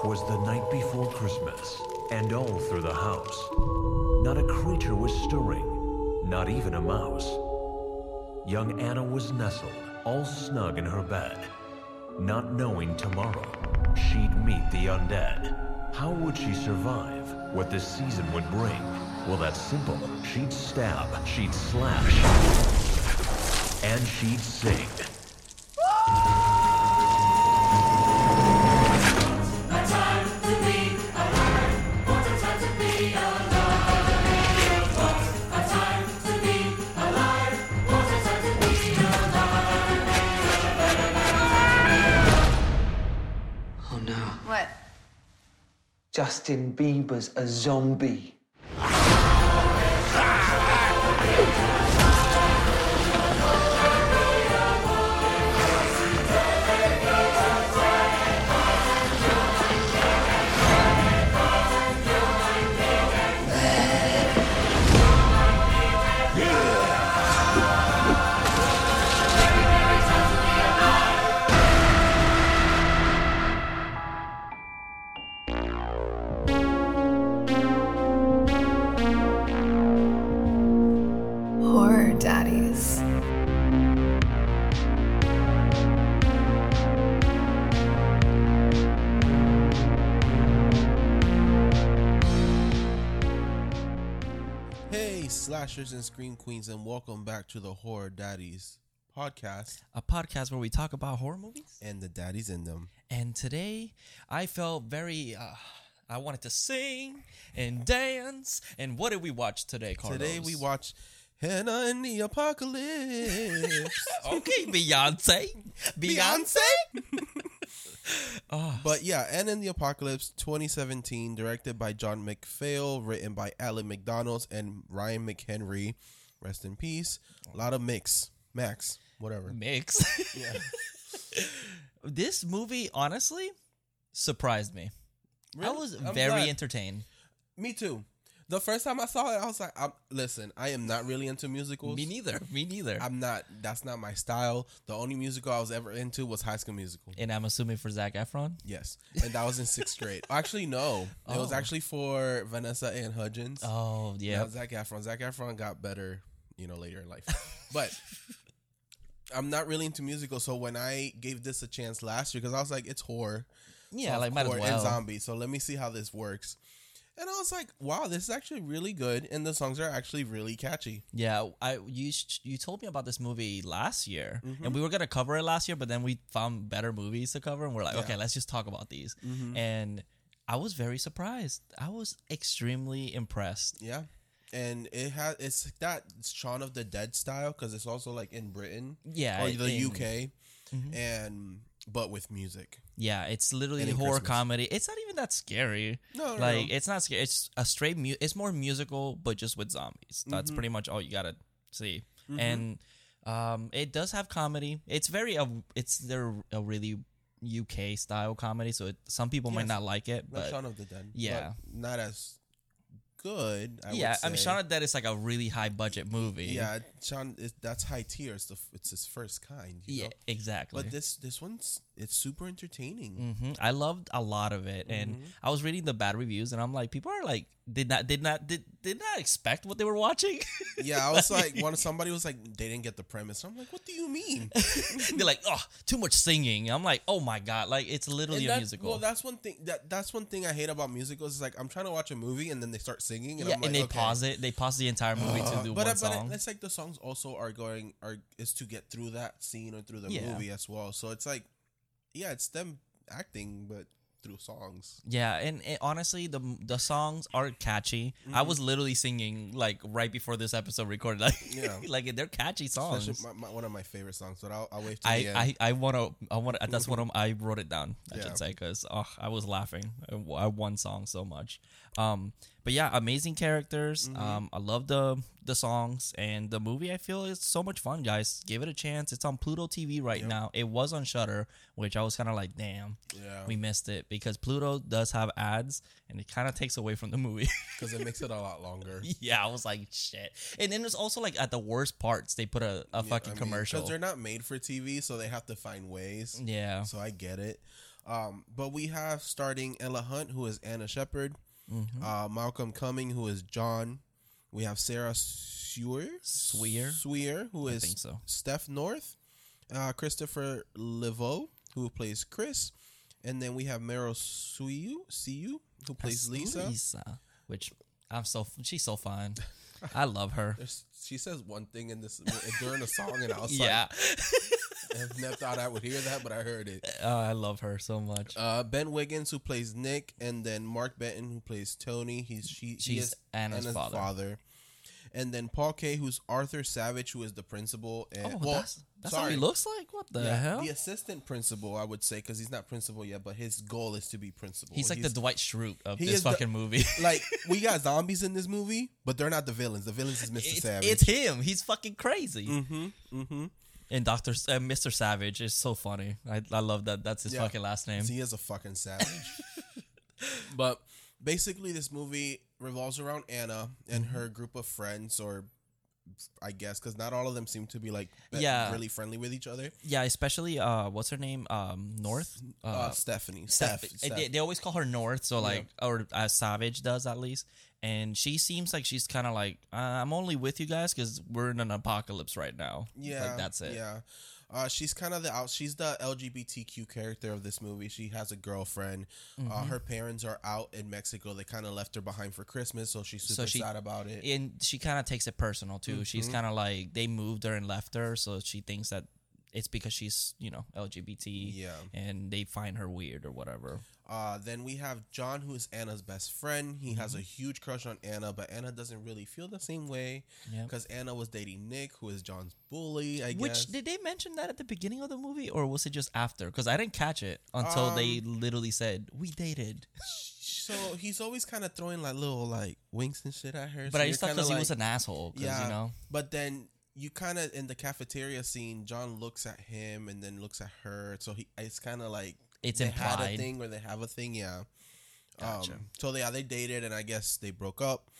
'Twas the night before Christmas, and all through the house, not a creature was stirring, not even a mouse. Young Anna was nestled, all snug in her bed, not knowing tomorrow she'd meet the undead. How would she survive? What this season would bring? Well, that's simple. She'd stab, she'd slash, and she'd sing. Justin Bieber's a zombie. Queens, and welcome back to the Horror Daddies podcast a podcast where we talk about horror movies. and the daddies in them. And today, I felt very. Uh, I wanted to sing and dance. And what did we watch today, Carlos? Today we watched Anna and the Apocalypse. Okay, Beyonce. Beyonce. oh, but yeah, Anna and the Apocalypse 2017, directed by John McPhail, written by Alan McDonald's and Ryan McHenry. Rest in peace. A lot of mix, Max, whatever. mix. Yeah. this movie, honestly, surprised me. I was I'm very glad. entertained. Me too. The first time I saw it, I was like, I'm, "Listen, I am not really into musicals. Me neither. Me neither. I'm not. That's not my style. The only musical I was ever into was High School Musical. and I'm assuming for Zac Efron. Yes, and that was in sixth grade. Actually, no, it was Oh. actually for Vanessa and Hudgens. Oh yeah. Not Zac Efron. Zac Efron got better, you know, later in life. But I'm not really into musicals, so when I gave this a chance last year, because I was like, it's horror, Yeah, So, like might as well. and zombie. So let me see how this works. And I was like, wow, this is actually really good, and the songs are actually really catchy. Yeah, I you you told me about this movie last year, Mm-hmm. and we were gonna cover it last year, but then we found better movies to cover, and we're like, Yeah. Mm-hmm. okay, let's just talk about these. And I was very surprised. I was extremely impressed. Yeah. And it has it's that Shaun of the Dead style because it's also like in Britain Yeah, or the in- UK, and but with music. Yeah, it's literally horror Christmas. comedy. It's not even that scary. No, no, like no. it's not scary. It's a straight. Mu- it's more musical, but just with zombies. Mm-hmm. That's pretty much all you gotta see. And um, it does have comedy. It's very a. It's their a really UK style comedy. So it, some people might not like it, but Shaun of the Dead. yeah. but not as good. I yeah, I mean. Shaun of the Dead is like a really high budget movie. Yeah, Shaun is that's high tier. It's the it's his first kind. You yeah, know? exactly. But this this one's it's super entertaining. hmm I loved a lot of it, and Mm-hmm. I was reading the bad reviews, and I'm like, people are like, did not, did not, did, did not expect what they were watching. Yeah, I was like, one somebody was like, they didn't get the premise. I'm like, what do you mean? They're like, oh, too much singing. I'm like, oh my god, like it's literally And a musical. Well, that's one thing that that's one thing I hate about musicals. Is like I'm trying to watch a movie and then they start singing and yeah, I'm like, and they okay. pause it. They pause the entire movie to do but one but song. it's like the songs also are going are is to get through that scene or through the Yeah. movie as well. So it's like, yeah, it's them acting, but through songs. yeah, and it, honestly, the the songs are catchy. I Mm-hmm. was literally singing like right before this episode recorded. Like, Yeah. like they're catchy songs. my, my, one of my favorite songs. But I'll, I'll wait till I, the end. I, I want to I want to that's what I'm, I wrote it down I Yeah. should say because oh, I was laughing w- at one song so much um but yeah amazing characters. Mm-hmm. um I love the the songs and the movie I feel is so much fun guys. Give it a chance. It's on Pluto TV right now. It was on Shudder which I was kind of like damn yeah, we missed it. Because Pluto does have ads and it kind of takes away from the movie. Because it makes it a lot longer. yeah I was like shit. And then it's also like at the worst parts they put a, a fucking commercial. because they're not made for TV, so they have to find ways. yeah. So I get it. Um, but we have starting Ella Hunt, who is Anna Shepherd, Mm-hmm. uh, Malcolm Cumming, who is John. We have Sarah Swear, Swear? Swear, who I think so. Steph North, uh, Christopher Leveaux, who plays Chris, and then we have Meryl Suyu, Siu, who plays That's Lisa. which I'm so she's so fine. I love her. There's, she says one thing in this during a song, and I was Yeah, like, I've never thought I would hear that, but I heard it. oh, I love her so much. Uh, ben Wiggins, who plays Nick, and then Mark Benton, who plays Tony. He's she, he She's is Anna's father. And then Paul Kaye, who's Arthur Savage, who is the principal. And, oh, well, that's that's sorry. how he looks like. What the Yeah, hell? The assistant principal, I would say, because he's not principal yet, but his goal is to be principal. He's like the Dwight Schrute of this is the- fucking movie. like we got zombies in this movie, but they're not the villains. The villains is Mr. it's, Savage. it's him. He's fucking crazy. mm-hmm. Mm-hmm. And Doctor uh, Mr. Savage is so funny. I, I love that. That's his Yeah. fucking last name. He is a fucking savage. but basically, this movie revolves around Anna and Mm-hmm. her group of friends, or I guess, because not all of them seem to be like be- Yeah. really friendly with each other. Yeah, especially uh, what's her name? Um, North. Uh, Stephanie, Steph, Steph- Steph. They, they always call her North, so like, or as Savage does at least. And she seems like she's kind of like, uh, I'm only with you guys because we're in an apocalypse right now. Yeah, like that's it. Yeah, uh, she's kind of the out. She's the LGBTQ character of this movie. She has a girlfriend. Uh, Mm-hmm. her parents are out in Mexico. They kind of left her behind for Christmas, so she's super So she- sad about it. And she kind of takes it personal too. She's Mm-hmm. kind of like they moved her and left her, so she thinks that it's because she's you know LGBT. Yeah. and they find her weird or whatever. Uh, then we have John, who is Anna's best friend. He has Mm-hmm. a huge crush on Anna, but Anna doesn't really feel the same way Yep. because Anna was dating Nick, who is John's bully. I guess. Which did they mention that at the beginning of the movie, or was it just after? Because I didn't catch it until they Um, literally said we dated. so he's always kind of throwing like little like winks and shit at her. But so I just thought because he was an asshole. yeah, you know. But then you kind of in the cafeteria scene, John looks at him and then looks at her. So he it's kind of like It's they had a implied. thing or they have a thing. Yeah. Gotcha. Um, so yeah, they dated and I guess they broke up.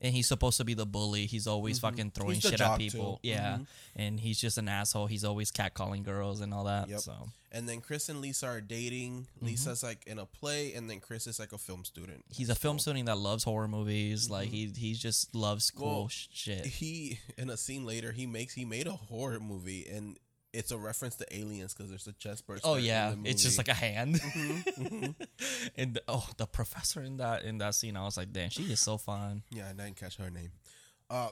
And he's supposed to be the bully. He's always fucking throwing Mm-hmm. He's the shit at people. too. Yeah. Mhm. And he's just an asshole. He's always catcalling girls and all that. Yep. So And then Chris and Lisa are dating. Mm-hmm. Lisa's like in a play, and then Chris is like a film student. he's a film student that loves horror movies. Like he he just loves cool Mm-hmm. Well, shit. He in a scene later, he makes he made a horror movie, and it's a reference to aliens because there's a chest burster. Oh yeah, it's just like a hand. Mm-hmm, and oh, the professor in that in that scene, I was like, damn, she is so fun. yeah, I didn't catch her name. Uh,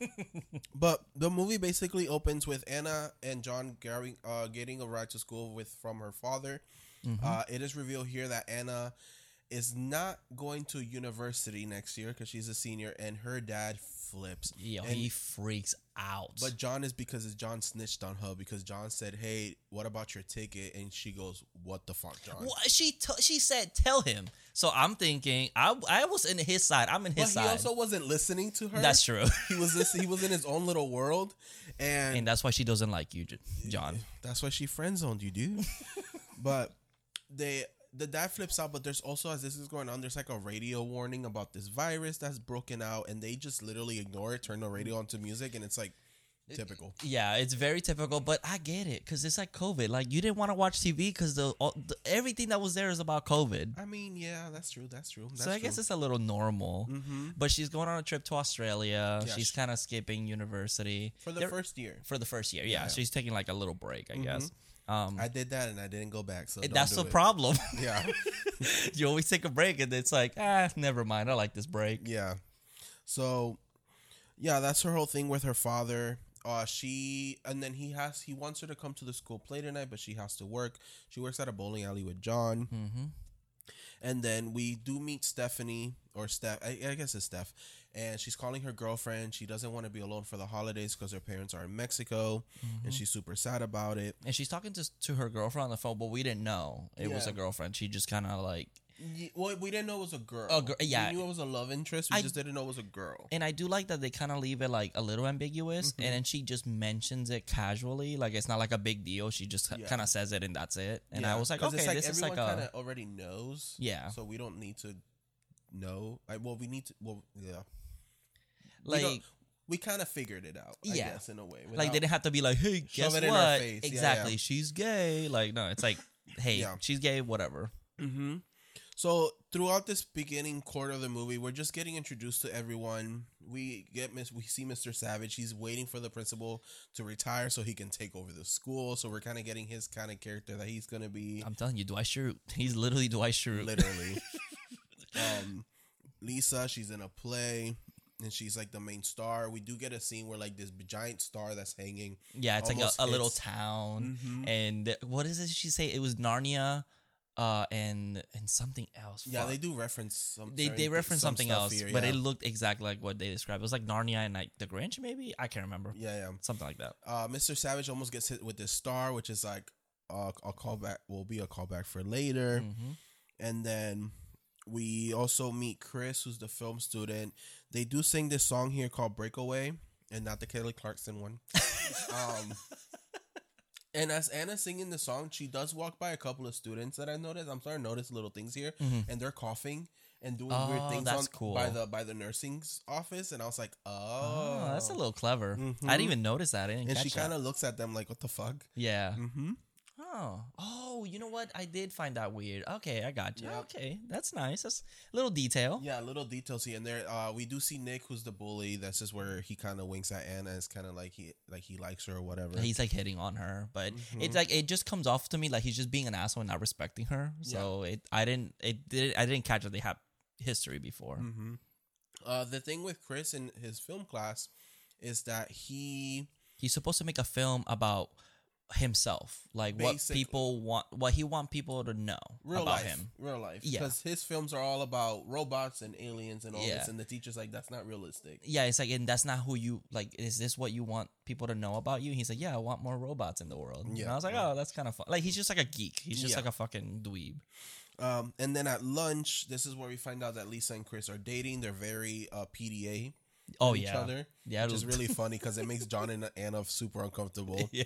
but the movie basically opens with Anna and John getting uh, getting a ride to school with from her father. Mm-hmm. Uh, it is revealed here that Anna is not going to university next year because she's a senior, and her dad flips. Yo, And- he freaks out. But John is because John snitched on her because John said, "Hey, what about your ticket?" And she goes, "What the fuck, John?" What she t- she said, tell him. So I'm thinking, I I was in his side. I'm in But his he side. also wasn't listening to her. That's true. He was this, he was in his own little world, and, and that's why she doesn't like you, John. that's why she friend zoned you, dude. but they the dad flips out, but there's also as this is going on, there's like a radio warning about this virus that's broken out, and they just literally ignore it, turn the radio onto music, and it's like typical. Yeah, it's very typical, but I get it because it's like COVID. Like you didn't want to watch TV because the, the everything that was there is about COVID. I mean, yeah, that's true. That's true. That's so I guess it's a little normal. Mhm. But she's going on a trip to Australia. Yeah, she's she- kind of skipping university for the They're- first year. for the first year. Yeah, Yeah. she's taking like a little break, I guess. Um, I did that and I didn't go back. So that's the it. problem. Yeah, you always take a break, and it's like, ah, never mind. I like this break. yeah. So, yeah, that's her whole thing with her father. Uh, she and then he has he wants her to come to the school play tonight, but she has to work. She works at a bowling alley with John, Mm-hmm. and then we do meet Stephanie or Steph. I, I guess it's Steph, and she's calling her girlfriend. She doesn't want to be alone for the holidays because her parents are in Mexico, Mm-hmm. and she's super sad about it. And she's talking to to her girlfriend on the phone, but we didn't know it was a girlfriend. She just kind of like, Well, we didn't know it was a girl. A yeah. we knew it was a love interest. We I- just didn't know it was a girl. and I do like that they kind of leave it like a little ambiguous, Mm-hmm. and then she just mentions it casually, like it's not like a big deal. She just Yeah. kind of says it, and that's it. And I was like, okay, it's this is like everyone kind a of already knows. Yeah. so we don't need to know. I, well, we need to. Well, yeah, like don't- we kind of figured it out. I Yeah. guess in a way. like they didn't have to be like, hey, guess Shove it in what? our face. Yeah, Exactly, yeah. she's gay. Like no, it's like hey, Yeah. she's gay, whatever. Mm-hmm. So throughout this beginning quarter of the movie, we're just getting introduced to everyone. We get Miss, we see Mr. Savage. He's waiting for the principal to retire so he can take over the school. So we're kind of getting his kind of character that he's gonna be. I'm telling you, Dwight Schrute. He's literally Dwight Schrute. literally. Lisa, she's in a play, and she's like the main star. We do get a scene where like this giant star that's hanging. Yeah, it's like a, a little town. Mhm. And what is it she say? It was Narnia uh and and something else. Yeah, Fuck. they do reference some. they they reference some something else, here, but it looked exactly like what they described. It was like Narnia and like the Grinch, maybe I can't remember. yeah, yeah. Something like that. Uh, Mr. Savage almost gets hit with this star, which is like uh, a callback. Will be a callback for later, hmm and then we also meet Chris, who's the film student. They do sing this song here called "Breakaway," and not the Kelly Clarkson one. um, and as Anna's singing the song, she does walk by a couple of students that I noticed. I'm starting to notice little things here, Mhm. and they're coughing and doing Oh, weird things on, cool. by the by the nursing's office, and I was like, oh, Oh, that's a little clever. I Mhm. didn't even notice that. I didn't And she kind of looks at them like, what the fuck? yeah. Mm-hmm. Oh, oh, you know what? I did find that weird. Okay, I got you. Yep. Okay, that's nice. That's a little detail. Yeah, little details here and there. Uh, we do see Nick, who's the bully. That's just where he kind of winks at Anna. It's kind of like he like he likes her or whatever. He's like hitting on her, but Mhm. it's like it just comes off to me like he's just being an asshole and not respecting her. So it, I didn't, it did, I didn't catch that they have history before. hmm Uh, the thing with Chris in his film class is that he He's supposed to make a film about himself, like what people want, what he want people to know real about life, him. real life, Yeah. because his films are all about robots and aliens and all Yeah. this. And the teacher's like, that's not realistic. Yeah, it's like, and that's not who you like. Is this what you want people to know about you? He's like, yeah, I want more robots in the world. Yeah, Yeah, and I was like, yeah. oh, that's kind of fun. Like he's just like a geek. He's just Yeah. like a fucking dweeb. Um, and then at lunch, this is where we find out that Lisa and Chris are dating. They're very uh, PDA. Oh with each yeah, other, yeah, which is really funny because it makes John and Anna super uncomfortable. yeah.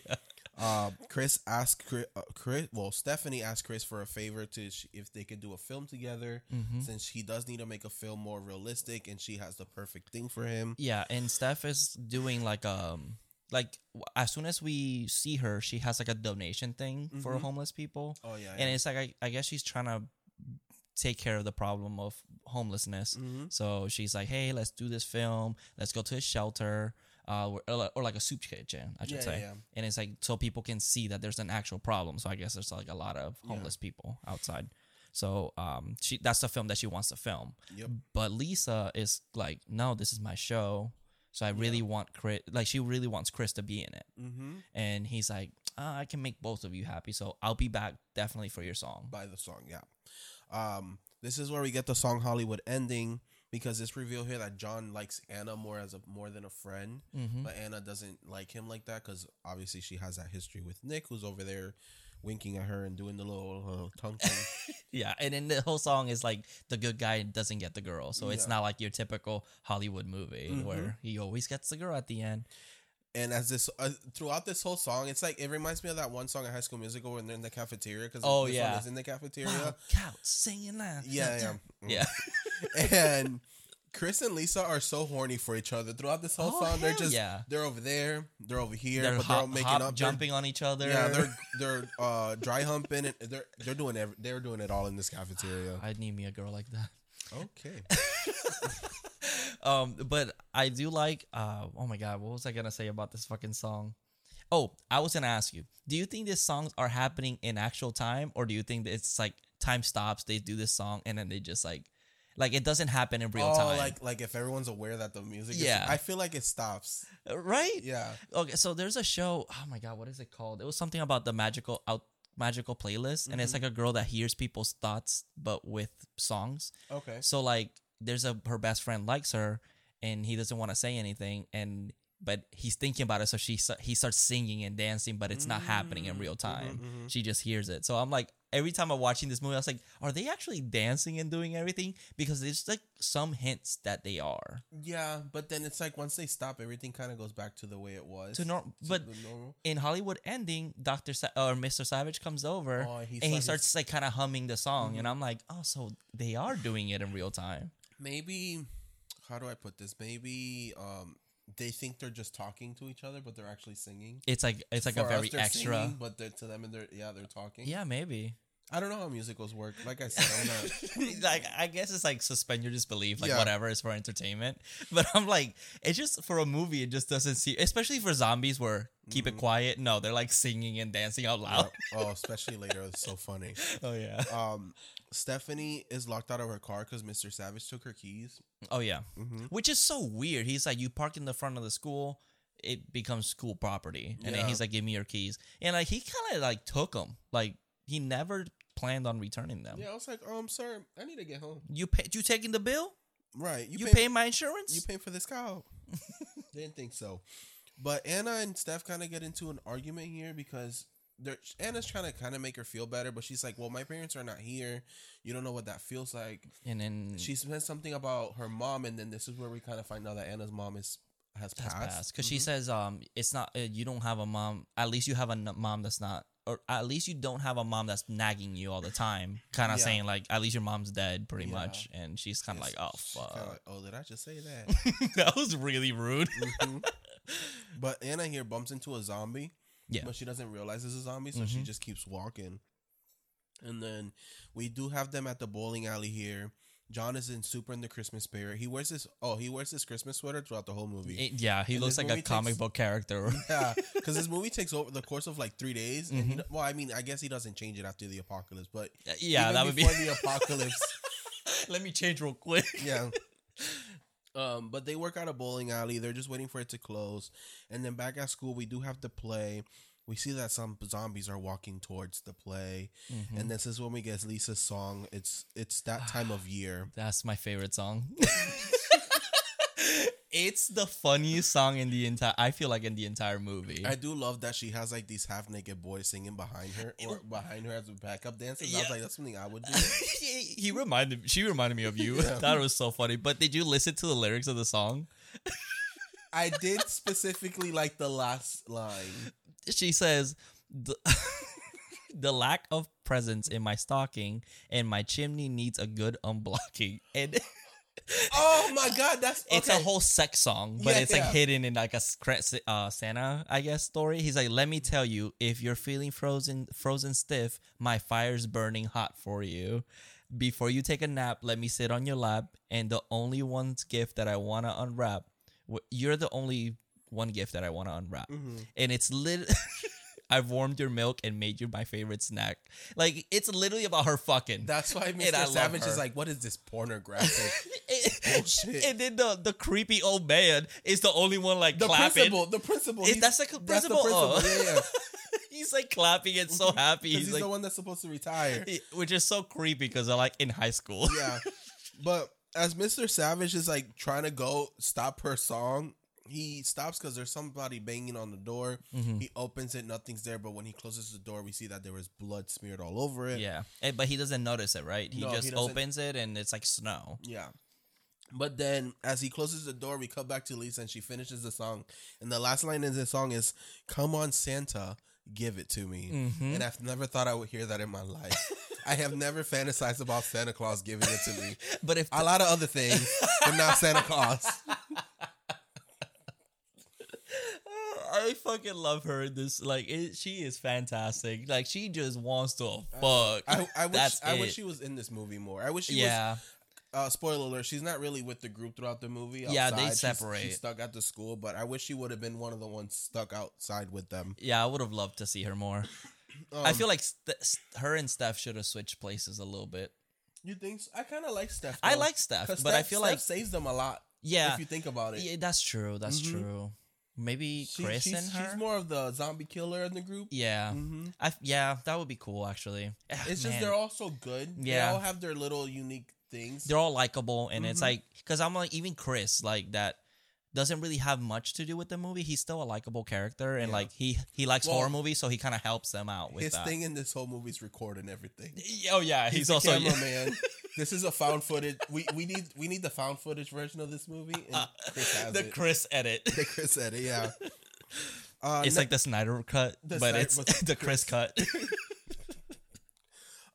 Uh, Chris asked Chris, uh, Chris, well, Stephanie asked Chris for a favor to sh- if they could do a film together, Mhm. since he does need to make a film more realistic, and she has the perfect thing for him. Yeah, and Steph is doing like um like as soon as we see her, she has like a donation thing for Mhm. homeless people, Oh yeah, and it's like I, I guess she's trying to take care of the problem of homelessness. hmm So she's like, "Hey, let's do this film. Let's go to a shelter, uh, or, or like- a soup kitchen, I should Yeah, say." yeah, yeah. And it's like so people can see that there's an actual problem. So I guess there's like a lot of homeless people outside. So um, she that's the film that she wants to film. Yep. But Lisa is like, no, this is my show. So I really want Chris, like she really wants Chris to be in it. hmm And he's like, uh, I can make both of you happy. So I'll be back definitely for your song. By the song, yeah. Um, this is where we get the song Hollywood ending because it's revealed here that John likes Anna more as a more than a friend, hmm but Anna doesn't like him like that because obviously she has that history with Nick, who's over there winking at her and doing the little uh, tongue thing. Yeah. And then the whole song is like the good guy doesn't get the girl. So it's not like your typical Hollywood movie Mhm. where he always gets the girl at the end. And as this uh, throughout this whole song, it's like it reminds me of that one song in High School Musical when they're in the cafeteria because Oh, this yeah. one is in the cafeteria. Wow, couch singing now. Yeah, yeah, Yeah. and Chris and Lisa are so horny for each other throughout this whole Oh, song. They're just yeah. they're over there, they're over here, they're but they're all making hop, up, They're- jumping on each other. Yeah, they're they're uh, dry humping and they're they're doing every, they're doing it all in this cafeteria. I'd need me a girl like that. Okay. um, but I do like. Uh, oh my god, what was I gonna say about this fucking song? Oh, I was gonna ask you. Do you think these songs are happening in actual time, or do you think that it's like time stops? They do this song and then they just like, like it doesn't happen in real oh, time, like like if everyone's aware that the music. Yeah. Is, I feel like it stops. right? Yeah. Okay, so there's a show. Oh my god, what is it called? It was something about the magical out magical playlist, and it's Mm-hmm. like a girl that hears people's thoughts but with songs. Okay. So like, there's a her best friend likes her, and he doesn't want to say anything, and but he's thinking about it, so she he starts singing and dancing, but it's not happening in Mm, real mm-hmm, time. She just hears it. So I'm like, every time I'm watching this movie, I was like, are they actually dancing and doing everything? Because there's like some hints that they are. Yeah, but then it's like once they stop, everything kind of goes back to the way it was. To nor- but normal. in Hollywood ending, Doctor Sa- or Mr. Savage comes over Oh, and he starts- starts like kind of humming the song, and I'm like, oh, so they are doing it in real time. maybe how do I put this? Maybe um they think they're just talking to each other, but they're actually singing. It's like it's like For a very extra. singing, but they're, to them and they're yeah they're talking. Yeah, maybe. I don't know how musicals work. Like I said, I'm not. like I guess it's like suspend your disbelief, like Yeah. whatever is for entertainment. But I'm like, it's just for a movie, it just doesn't see, especially for zombies where keep Mm-hmm. it quiet. No, they're like singing and dancing out loud. oh, especially later, it's so funny. Oh yeah. Um, Stephanie is locked out of her car because Mr. Savage took her keys. Oh yeah. Mm-hmm. Which is so weird. He's like, you park in the front of the school, it becomes school property, and then Yeah. he's like, give me your keys, and like he kind of like took them. Like he never planned on returning them. Yeah, I was like, um, sir, I need to get home. You pay, you taking the bill? Right, You, pay- pay my insurance? You paying for this cow? Didn't think so. But Anna and Steph kind of get into an argument here because Anna's trying to kind of make her feel better, but she's like, "Well, my parents are not here. You don't know what that feels like." and then She says something about her mom, and then this is where we kind of find out that Anna's mom is has passed. because she says um it's not uh, you don't have a mom at least you have a n- mom that's not or at least you don't have a mom that's nagging you all the time kind of Yeah. saying like at least your mom's dead pretty Yeah. much and she's kind of like oh fuck like, oh, did I just say that? that was really rude Mhm. But Anna here bumps into a zombie. Yeah. Mm-hmm. But she doesn't realize it's a zombie, so she just keeps walking. And then we do have them at the bowling alley here. John is in super in the Christmas spirit. He wears this oh, he wears this Christmas sweater throughout the whole movie. It- yeah he And looks like a movie comic book character yeah, because this movie takes over the course of like three days. And Mm-hmm. do- well, I mean, I guess he doesn't change it after the apocalypse, but yeah that would be before the apocalypse. let me change real quick yeah. Um, but they work out a bowling alley. They're just waiting for it to close. And then back at school, we do have to play. We see that some zombies are walking towards the play, Mm-hmm. and this is when we get Lisa's song. It's it's that time of year. that's my favorite song it's the funniest song in the entire i feel like in the entire movie I do love that she has like these half naked boys singing behind her or behind her as a backup dancer. I was like, that's something I would do. he, he reminded she reminded me of you. That was so funny. But did you listen to the lyrics of the song? I did specifically like the last line. She says the, the lack of presence in my stocking and my chimney needs a good unblocking. And Oh my god, that's it's a whole sex song, but Yeah, it's like yeah. hidden in like a uh, Santa, I guess, story. He's like, "Let me tell you, if you're feeling frozen, frozen stiff, my fire's burning hot for you. Before you take a nap, let me sit on your lap, and the only one's gift that I wanna unwrap, you're the only one gift that I wanna unwrap, Mm-hmm. and it's lit." I've warmed your milk and made you my favorite snack. Like it's literally about her fucking. That's why Mr. Savage is like, what is this pornographic? Bullshit. and then the the creepy old man is the only one like the clapping. principal, the principal. Is- that's like a that's the principal? Oh. Yeah, yeah. he's like clapping and so happy. He's, he's like, the one that's supposed to retire. which is so creepy because they're like in high school. yeah, but as Mr. Savage is like trying to go stop her song, he stops because there's somebody banging on the door. Mm-hmm. He opens it, nothing's there. But when he closes the door, we see that there was blood smeared all over it. yeah, And- but he doesn't notice it, right? He No, just doesn't. opens it and it's like snow. Yeah. But then, as he closes the door, we cut back to Lisa and she finishes the song. And the last line in the song is, Come on, Santa, give it to me. Mm-hmm. And I've never thought I would hear that in my life. I have never fantasized about Santa Claus giving it to me. But if A lot of other things, but not Santa Claus. I fucking love her. in This like it, she is fantastic. Like she just wants to fuck. I, I wish That's I it. wish she was in this movie more. I wish she yeah. was. Uh, spoiler alert: She's not really with the group throughout the movie. Yeah, they outside. She's- separate. She's, stuck at the school, but I wish she would have been one of the ones stuck outside with them. Yeah, I would have loved to see her more. Um, I feel like St- St- her and Steph should have switched places a little bit. You think? So? I kind of like Steph. I like Steph, but I feel Steph like- saves them a lot. Yeah. if you think about it. Yeah, that's true. That's Mhm. true. Maybe She- Chris she's, and her. she's more of the zombie killer in the group. yeah, Mhm. I yeah, that would be cool actually. Ah, It's just they're all so good. Yeah, they all have their little unique things. they're all likable, and it's Mhm. like because I'm like even Chris like that doesn't really have much to do with the movie. He's still a likable character, and Yeah. like he he likes Well, horror movies, so he kind of helps them out with His that. thing in this whole movie is recording everything. Oh yeah, he's, He's, also cameraman. this is a found footage. We we need we need the found footage version of this movie, and Chris has the it. Chris edit. the Chris edit. Yeah. Uh, it's like the Snyder cut, The but Snyder- it's the Chris cut.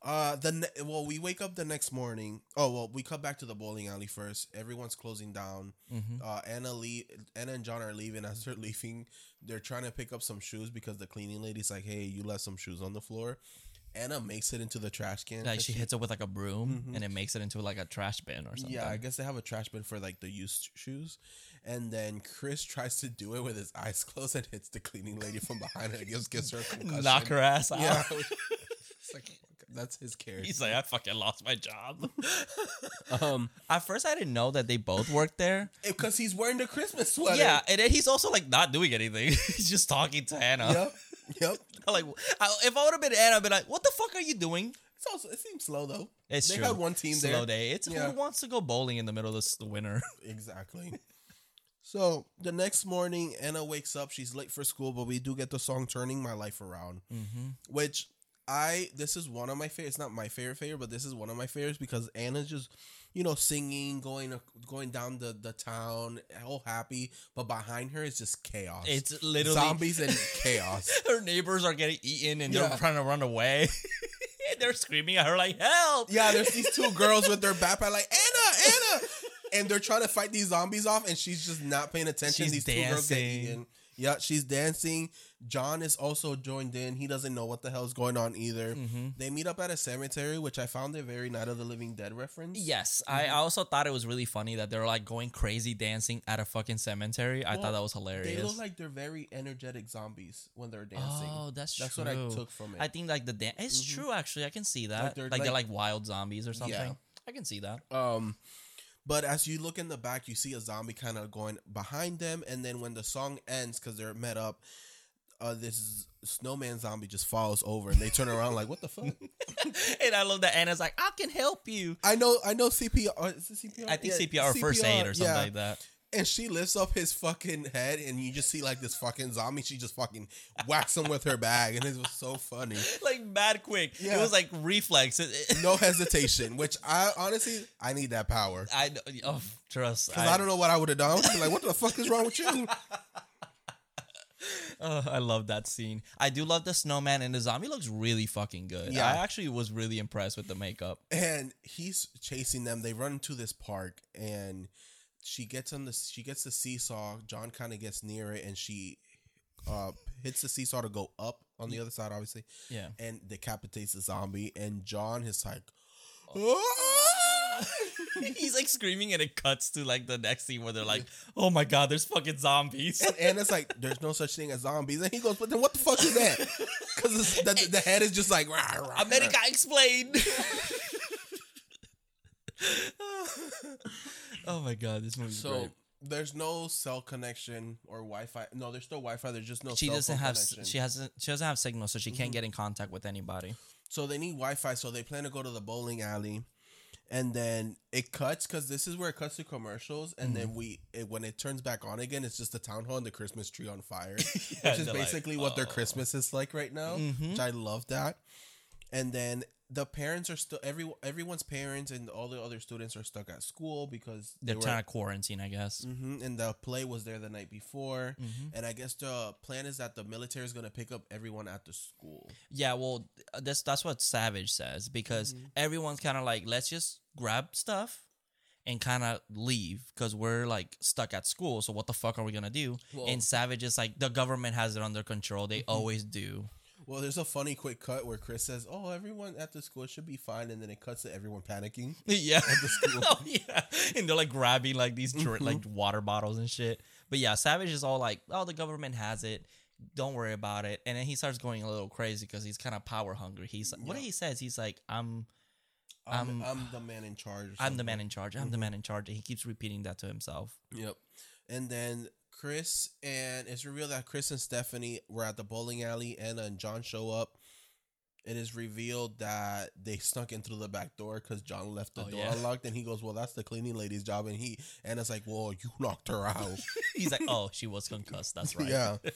Uh, the ne- well, we wake up the next morning. Oh well, we come back to the bowling alley first. Everyone's closing down. Mm-hmm. Uh, Anna Lee, Anna and John are leaving. As they're leaving, they're trying to pick up some shoes because the cleaning lady's like, "Hey, you left some shoes on the floor." Anna makes it into the trash can. Like and she hits it with like a broom and it makes it into like a trash bin or something. Yeah, I guess they have a trash bin for like the used shoes. And then Chris tries to do it with his eyes closed and hits the cleaning lady from behind and gives gives her a concussion. knock her ass out. Yeah, it's like that's his character. He's like, I fucking lost my job. um, At first, I didn't know that they both worked there. because he's wearing the Christmas sweater. Yeah, and then he's also like not doing anything. he's just talking to Anna. Yep. Yep. like, I- if I would have been Anna, I'd be like, "What the fuck are you doing?" It's also it seems slow though. It's they true. had one team Slow there. day. It's Yeah. who wants to go bowling in the middle of this- the winter. Exactly. So the next morning, Anna wakes up. She's late for school, but we do get the song "Turning My Life Around," Mm-hmm. which I this is one of my favorites. It's not my favorite favorite, but this is one of my favorites because Anna's just you know singing, going going down the the town, all happy, but behind her is just chaos. It's literally zombies and chaos. her neighbors are getting eaten and Yeah. they're trying to run away. they're screaming at her like, "Help!" Yeah, there's these two girls with their backpack like Anna, Anna, and they're trying to fight these zombies off, and she's just not paying attention. She's these two girls get dancing. eaten. Yeah, she's dancing. John is also joined in. He doesn't know what the hell's going on either. Mm-hmm. They meet up at a cemetery, which I found a very Night of the Living Dead reference. Yes, I Mm-hmm. also thought it was really funny that they're like going crazy dancing at a fucking cemetery. I thought that was hilarious. They look like they're very energetic zombies when they're dancing. Oh, that's That's true. what I took from it. I think like the dance. It's true, actually. I can see that. Like they're they're, like- like, wild zombies or something. Yeah. I can see that. Um, but as you look in the back, you see a zombie kind of going behind them, and then when the song ends, because they're met up, uh, this snowman zombie just falls over, and they turn around like, "What the fuck?" and I love that Anna's like, I can help you. I know, I know CPR. Is it CPR? I think Yeah, CPR or first aid or something yeah. like that. And she lifts up his fucking head, and you just see like this fucking zombie. She just fucking whacks him with her bag, and it was so funny. Like mad quick. Yeah. It was like reflex. No hesitation. Which I honestly, I need that power. I know. Oh, trust. Because I, don't know what I would have done. I like, what the fuck is wrong with you? Oh, I love that scene. I do love the snowman and the zombie looks really fucking good. Yeah. I actually was really impressed with the makeup. and he's chasing them. They run into this park, and she gets on the she gets the seesaw. John kind of gets near it, and she uh hits the seesaw to go up on the other side, obviously, Yeah. and decapitates the zombie. And John is like, Oh. He's like screaming and it cuts to like the next scene where they're like, "Oh my god, there's fucking zombies." and Anna's like, "There's no such thing as zombies." And he goes, "But then what the fuck is that?" Because the, the head is just like, rah, rah, America explained. oh my god, this movie's So great. there's no cell connection or Wi-Fi. No, there's still Wi-Fi. There's just no. She cell doesn't phone have connection. she hasn't she doesn't have signal, so she can't get in contact with anybody. So they need Wi-Fi. So they plan to go to the bowling alley, and then it cuts because this is where it cuts to commercials, and Mm-hmm. then we it, when it turns back on again, it's just the town hall and the Christmas tree on fire, which is they're like, basically what their. Christmas is like right now. Mhm. Which I love that. And then the parents are still every everyone's parents and all the other students are stuck at school because They're they were- trying to quarantine, I guess. Mhm, and the play was there the night before, Mhm. and I guess the plan is that the military is going to pick up everyone at the school. Yeah, well, that's that's what Savage says because everyone's kind of like, let's just grab stuff and kind of leave because we're like stuck at school. So what the fuck are we gonna do? And Savage is like, the government has it under control. They always do. Well, there's a funny quick cut where Chris says, "Oh, everyone at the school should be fine," and then it cuts to everyone panicking. yeah, the school. oh, yeah, and they're like grabbing like these Mm-hmm. like water bottles and shit. But yeah, Savage is all like, oh, the government has it. Don't worry about it. And then he starts going a little crazy because he's kind of power hungry. He's what Yeah. he says. He's like, I'm I'm, I'm- I'm the man in charge. I'm the man in charge. I'm the man in charge. And he keeps repeating that to himself. Yep. And then Chris and it's revealed that Chris and Stephanie were at the bowling alley. Anna and John show up. It is revealed that they snuck in through the back door because John left the Oh, door yeah. unlocked, and he goes, "Well, that's the cleaning lady's job." And he Anna's like, "Well, you knocked her out." He's like, oh, she was concussed. That's right. Yeah.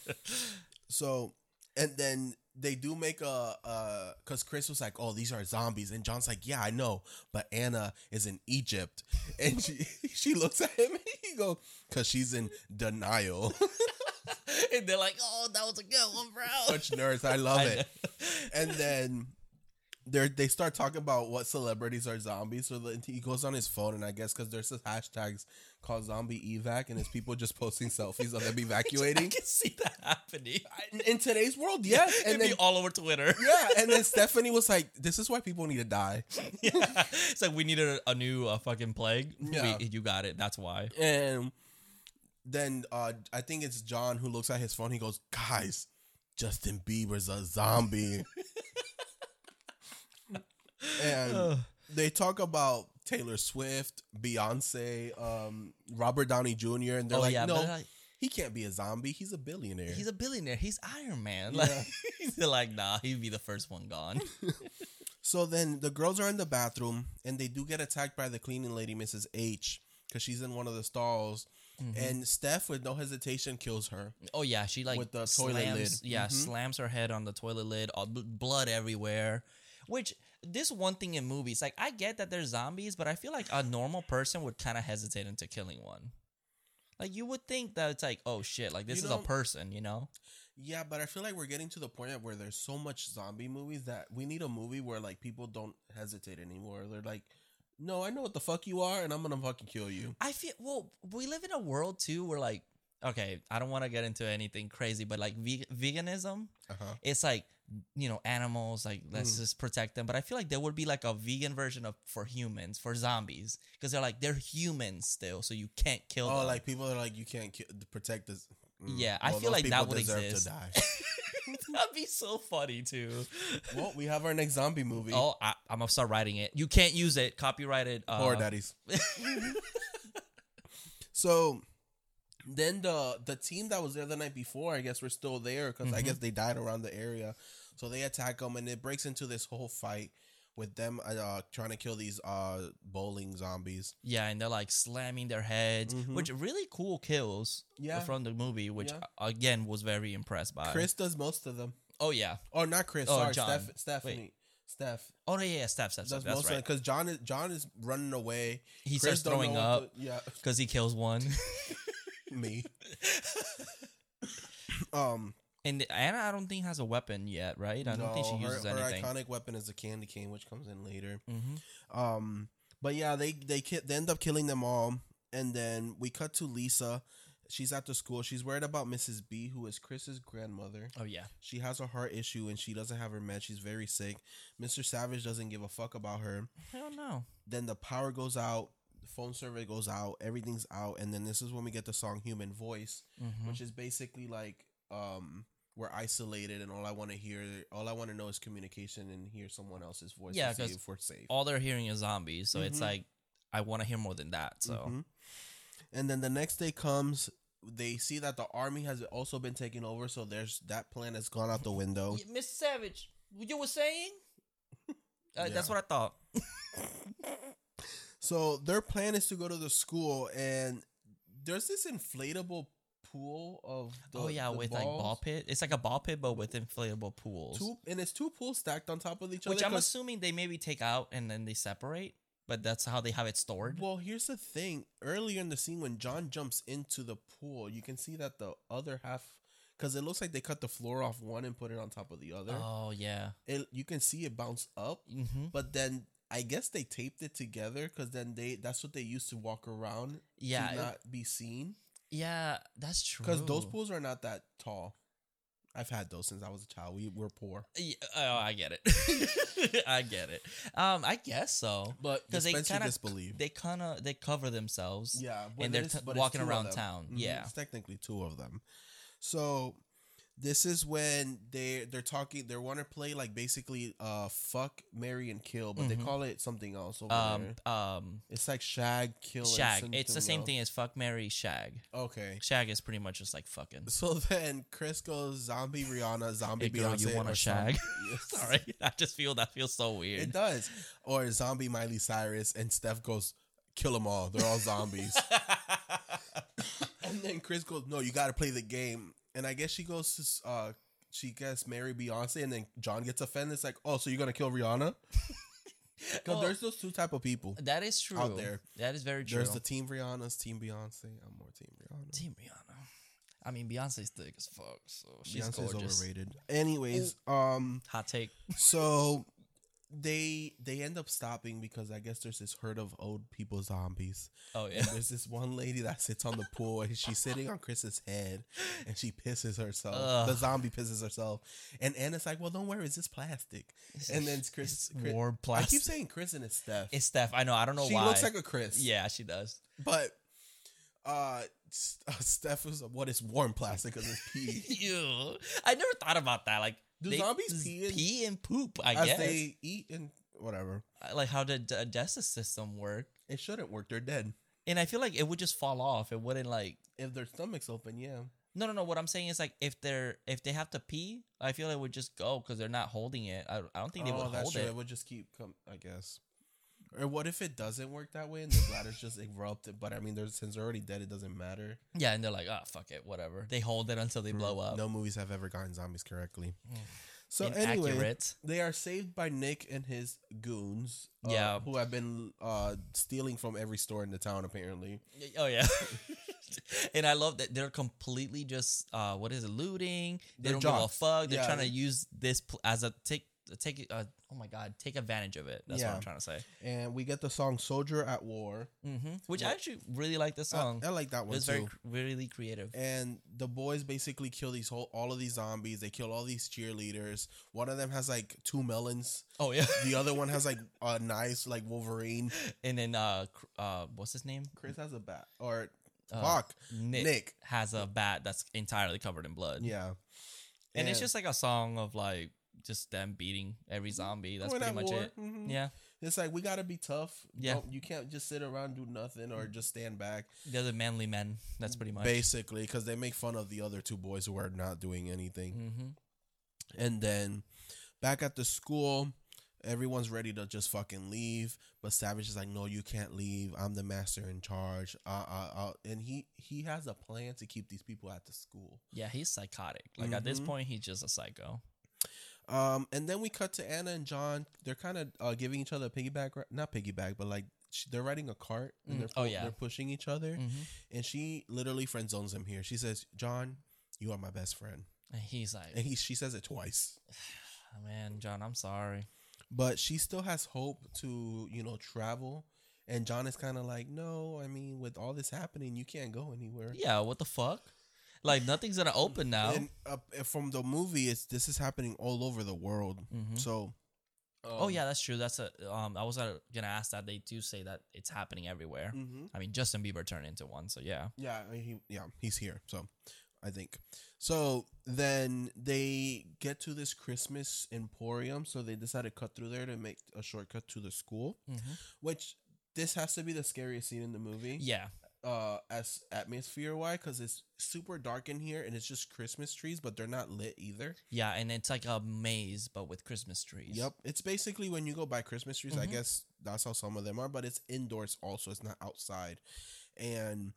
So, and then they do make a uh because Chris was like, "Oh, these are zombies," and John's like, "Yeah, I know, but Anna is in Egypt," and she she looks at him and he goes, "Cause she's in denial." and they're like, oh, that was a good one, bro. Such nerds, I love I it. And then they they start talking about what celebrities are zombies. So he goes on his phone, and I guess because there's hashtags called zombie evac, and it's people just posting selfies of them evacuating. I can see that happening. In- today's world, yes. It'd And then be all over Twitter. yeah, and then Stephanie was like, "This is why people need to die." Yeah. It's like we needed a, a new uh, fucking plague. Yeah. We, you got it. That's why. And then uh, I think it's John who looks at his phone. He goes, "Guys, Justin Bieber's a zombie." and they talk about Taylor Swift, Beyonce, um, Robert Downey Jr. And they're oh like, yeah, "No, like, he can't be a zombie. He's a billionaire." he's a billionaire. He's Iron Man. Yeah. Like they're like, nah, he'd be the first one gone. So then the girls are in the bathroom and they do get attacked by the cleaning lady, Mrs. H, because she's in one of the stalls. Mm-hmm. And Steph, with no hesitation, kills her. Oh yeah, she like With the toilet slams, lid. Yeah, Mhm. slams her head on the toilet lid. All bl- blood everywhere. Which this one thing in movies, like I get that they're zombies, but I feel like a normal person would kind of hesitate into killing one. Like you would think that it's like, oh shit, like this You is a person, you know? Yeah, but I feel like we're getting to the point where there's so much zombie movies that we need a movie where like people don't hesitate anymore. They're like, no, I know what the fuck you are, and I'm gonna fucking kill you. I feel well. We live in a world too where like, okay, I don't want to get into anything crazy, but like ve- veganism, Uh huh. it's like you know animals like let's Mm. just protect them but i feel like there would be like a vegan version of for humans for zombies because they're like they're humans still so you can't kill Oh, them like people are like, you can't ki- protect this. Mm. Yeah, I Well, feel like that would deserve exist. To die. that'd be so funny too well, we have our next zombie movie. oh I, i'm gonna start writing it you can't use it copyrighted uh, Horror daddies. so then the the team that was there the night before, I guess, we're still there because I Mhm. guess they died around the area. So they attack them, and it breaks into this whole fight with them uh, trying to kill these uh, bowling zombies. yeah and they're like slamming their heads Mhm. which really cool kills Yeah. from the movie which Yeah. uh, again was very impressed by Chris does most of them. oh yeah Oh, not Chris. Oh, sorry, John. Steph, Stephanie. Steph oh yeah yeah Steph, Steph, Steph that's right because John is John is running away. he Chris starts throwing up to- yeah, because he kills one me. um, And Anna, I don't think has a weapon yet, right? I don't think she her- uses her, anything. iconic weapon is a candy cane, which comes in later. hmm Um, but yeah, they they ki- they end up killing them all, and then we cut to Lisa. She's at the school. She's worried about Mrs. B, who is Chris's grandmother. Oh yeah, She has a heart issue and she doesn't have her meds. She's very sick. Mr. Savage doesn't give a fuck about her. hell no. Then the power goes out, the phone survey goes out, everything's out, and then this is when we get the song "Human Voice," Mhm. which is basically like um we're isolated and all I want to hear, all I want to know is communication and hear someone else's voice. Yeah, to see 'cause if we're safe. All they're hearing is zombies, so it's Mhm. like I want to hear more than that. So Mhm. And then the next day comes, they see that the army has also been taken over, so there's that plan has gone out the window. Mr. Savage, you were saying? Uh, That's what I thought. So their plan is to go to the school, and there's this inflatable pool of the, oh yeah, the with like ball pit. It's like a ball pit, but with inflatable pools. Two, and it's two pools stacked on top of each other. which. I'm assuming they maybe take out and then they separate, but that's how they have it stored. Well, here's the thing. Earlier in the scene, when John jumps into the pool, you can see that the other half, because it looks like they cut the floor off one and put it on top of the other. Oh yeah. It, you can see it bounce up, hmm but then I guess they taped it together because then they that's what they used to walk around Yeah, to it- not be seen Yeah, that's true. because those pools are not that tall. I've had those since I was a child. We were poor, Yeah, oh, I get it. I get it. Um, I guess so. but Because they kind of they kind of they cover themselves. Yeah, and they're t- walking around town. Mhm, Yeah. it's technically two of them. So this is when they they're talking. They want to play like basically uh fuck, marry, and kill, but they Mhm. call it something else over Um, there. um, It's like shag, kill, shag. It's the same else. thing as fuck, Mary, shag. Okay. Shag is pretty much just like fucking. So then Chris goes zombie Rihanna, zombie Hey girl, Beyonce. you want a shag? Sorry, I just feel that feels so weird. It does. Or zombie Miley Cyrus, and Steph goes, kill them all. They're all zombies. and then Chris goes, no, you got to play the game. And I guess she goes to, uh, she gets marry Beyonce, and then John gets offended. It's like, oh, so you're gonna kill Rihanna? Because Well, there's those two type of people. that is true. out there. That is very true. There's the team Rihanna's team Beyonce. I'm more team Rihanna. Team Rihanna. I mean, Beyonce's thick as fuck, so she's Beyonce's gorgeous. overrated. Anyways, um, Hot take. so they they end up stopping because I guess there's this herd of old people zombies. Oh yeah. And there's this one lady that sits on the pool and she's sitting on Chris's head and she pisses herself. Ugh. The zombie pisses herself. And Anna's like, Well, don't worry, it's just plastic. And then it's Chris, It's Chris warm plastic. I keep saying Chris and it's Steph. It's Steph. I know. I don't know she why. She looks like a Chris. yeah, she does. But uh, uh Steph is what is warm plastic because it's pee. Ew. I never thought about that. Like, Do zombies pee in- pee and poop? I As guess. they eat and whatever. like, how did the digestive system work? It shouldn't work. They're dead. And I feel like it would just fall off. It wouldn't like. If their stomach's open, yeah. No, no, no. What I'm saying is like if they're if they have to pee, I feel it would just go because they're not holding it. I, I don't think they oh, would that's hold true. it. It would just keep come. I guess. Or what if it doesn't work that way and the bladder's just erupted? But I mean, there's since they're already dead, it doesn't matter. Yeah, and they're like, oh fuck it, whatever. They hold it until they blow up. No movies have ever gotten zombies correctly. So anyway, Inaccurate. they are saved by Nick and his goons. uh, Yeah. who have been uh, stealing from every store in the town. Apparently, Oh yeah. and I love that they're completely just uh what is it looting? They They're don't give a fuck. They're Yeah. trying to use this pl- as a take take uh, oh my god, take advantage of it. That's what I'm trying to say. and we get the song "Soldier at War." hmm Which I actually really like this I- song. I, like that one it's very really creative. and the boys basically kill these whole all of these zombies. They kill all these cheerleaders. One of them has like two melons. Oh yeah. The other one has like a nice like Wolverine. and then uh uh what's his name? Chris has a bat, or Uh, fuck, Nick, Nick. has a bat that's entirely covered in blood. yeah. And, it's just like a song of like just them beating every zombie. That's Going pretty much war. it. Mhm. Yeah. It's like we gotta be tough. Yeah. Don't- you can't just sit around do nothing or just stand back. They're the manly men. That's pretty much. Basically, because they make fun of the other two boys who are not doing anything. hmm And then back at the school, everyone's ready to just fucking leave. But Savage is like, "No, you can't leave. I'm the master in charge." Uh, uh, uh, and he he has a plan to keep these people at the school. Yeah, he's psychotic. Like at this Mhm. point, he's just a psycho. Um, and then we cut to Anna and John. They're kind of uh, giving each other a piggyback, not piggyback, but like they're riding a cart and Mm. they're Oh, yeah. they're pushing each other. hmm And she literally friend zones him here. She says, "John, you are my best friend," And he's like, and he she says it twice. "Oh, man, John, I'm sorry. but she still has hope to you know travel and john is kind of like no i mean with all this happening you can't go anywhere Yeah, what the fuck? Like nothing's gonna open now. and uh, from the movie it's this is happening all over the world Mhm. so oh um, yeah, that's true. That's a. Um, I was gonna ask that. They do say that it's happening everywhere. mhm. I mean, Justin Bieber turned into one, so yeah. yeah he yeah he's here so i think so then they get to this christmas emporium so they decide to cut through there to make a shortcut to the school Mm-hmm. which this has to be the scariest scene in the movie Yeah, uh as atmosphere why because it's super dark in here and it's just christmas trees but they're not lit either yeah, and it's like a maze, but with Christmas trees. yep it's basically when you go buy christmas trees i Mhm. guess that's how some of them are but it's indoors also it's not outside and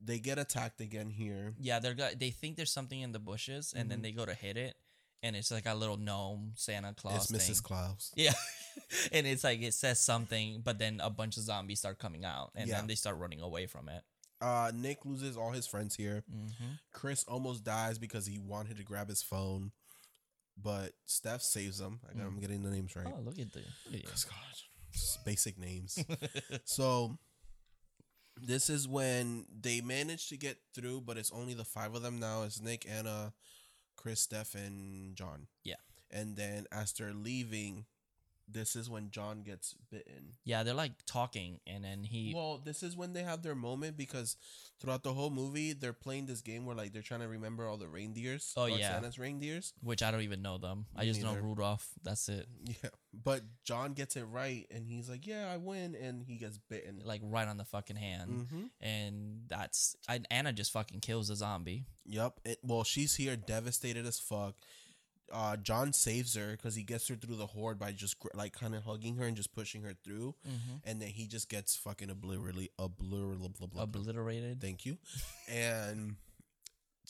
they get attacked again here Yeah, they're go- they think there's something in the bushes, and then Mhm. they go to hit it, and it's like a little gnome Santa Claus. it's mrs claus Yeah, and it's like it says something, but then a bunch of zombies start coming out, and Yeah. then they start running away from it. uh nick loses all his friends here Mm-hmm. chris almost dies because he wanted to grab his phone but steph saves him I got, i'm getting the names right Oh, look at the look at God, basic names. so this is when they manage to get through, but it's only the five of them now. It's Nick, Anna, Chris, Steph, and John. Yeah. And then as they're leaving, this is when John gets bitten. Yeah, they're like talking, and then he. Well, this is when they have their moment because throughout the whole movie, they're playing this game where like they're trying to remember all the reindeers. Oh, yeah. Santa's reindeers. which I don't even know them. I Me just know neither. Rudolph. That's it. Yeah, but John gets it right, and he's like, "Yeah, I win," and he gets bitten. Like right on the fucking hand. mm-hmm. And that's I, Anna just fucking kills the zombie. Yep. It, well, she's here, devastated as fuck. Uh, John saves her because he gets her through the horde by just gr- like kind of hugging her and just pushing her through, Mm-hmm. and then he just gets fucking obliterated. Obliterated. Obliterated. Thank you. and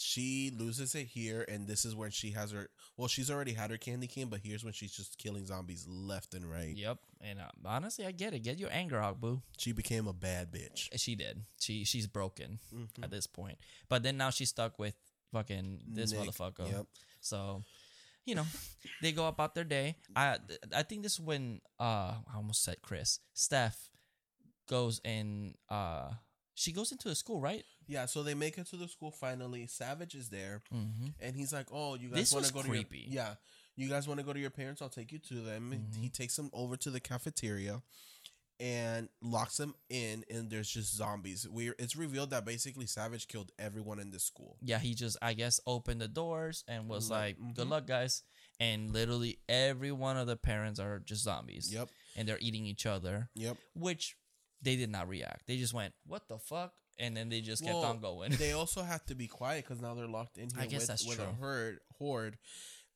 she loses it here, and this is when she has her. Well, she's already had her candy cane, but here's when she's just killing zombies left and right. Yep. And uh, honestly, I get it. Get your anger out, boo. She became a bad bitch. She did. She she's broken Mhm. at this point. But then now she's stuck with fucking this Nick, motherfucker. Yep. So you know, they go about their day. I I think this is when uh I almost said Chris. Steph goes and uh she goes into the school, right? Yeah, so they make it to the school finally. Savage is there, Mm-hmm. and he's like, "Oh, you guys want to go creepy. to your yeah, you guys want to go to your parents? I'll take you to them." Mhm. He takes them over to the cafeteria, and locks them in, and there's just zombies. We it's revealed that basically Savage killed everyone in the school. Yeah, he just I guess opened the doors and was Like, like, "Good mhm. luck, guys." And literally every one of the parents are just zombies. Yep, And they're eating each other, yep. which they did not react. They just went, "What the fuck?" And then they just kept on going. they also have to be quiet because now they're locked in here I guess with, that's with a herd horde.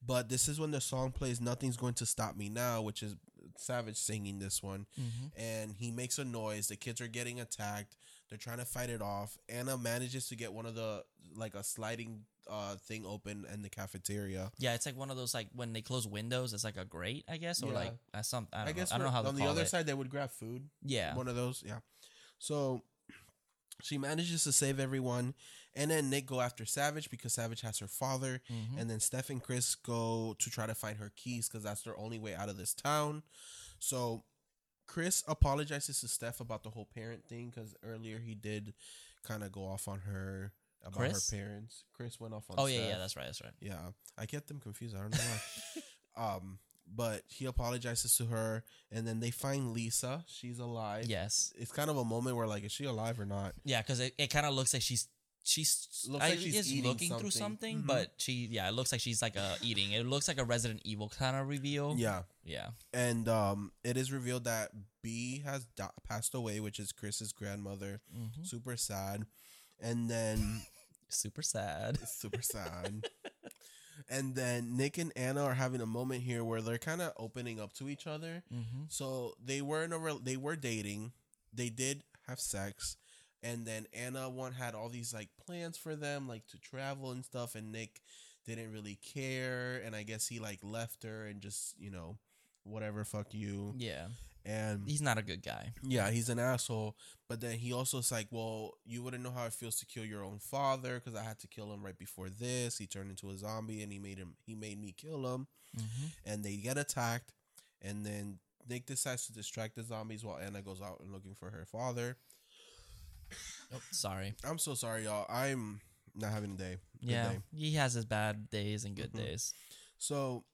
But this is when the song plays "Nothing's Going to Stop Me Now," which is Savage singing this one, Mhm. and he makes a noise. The kids are getting attacked. They're trying to fight it off. Anna manages to get one of the like a sliding uh thing open in the cafeteria. Yeah, it's like one of those like when they close windows, it's like a grate, I guess, or Yeah. like uh, some. I, don't I guess know. I don't know how on the other it. side they would grab food. yeah, one of those. Yeah. So she manages to save everyone, and then Nick go after Savage because Savage has her father, Mhm. and then Steph and Chris go to try to find her keys because that's their only way out of this town. So Chris apologizes to Steph about the whole parent thing because earlier he did kind of go off on her about Chris? her parents. Chris went off on. Oh yeah, yeah, that's right, that's right. Yeah, I get them confused. I don't know why. um, but he apologizes to her, and then they find Lisa. She's alive. Yes, It's kind of a moment where like, is she alive or not? yeah, because it, it kind of looks like she's she's Looks I like she's guess eating looking through something. something, Mhm. but she yeah, it looks like she's like uh eating. It looks like a Resident Evil kind of reveal. Yeah, yeah. and um, it is revealed that B has di- passed away, which is Chris's grandmother. Mhm. Super sad, and then Super sad. super sad. And then Nick and Anna are having a moment here where they're kind of opening up to each other. Mm-hmm. So they were in a rel they were dating. They did have sex, and then Anna one had all these like plans for them, like to travel and stuff. And Nick didn't really care, and I guess he like left her and just you know whatever, fuck you. Yeah, And he's not a good guy. yeah, he's an asshole. But then he also is like, well, you wouldn't know how it feels to kill your own father because I had to kill him right before this. He turned into a zombie, and he made him. He made me kill him Mm-hmm. and they get attacked and then Nick decides to distract the zombies while Anna goes out and looking for her father. Oh, sorry. I'm so sorry, y'all. I'm not having a day. Good Yeah, day. he has his bad days and good Mhm. days. So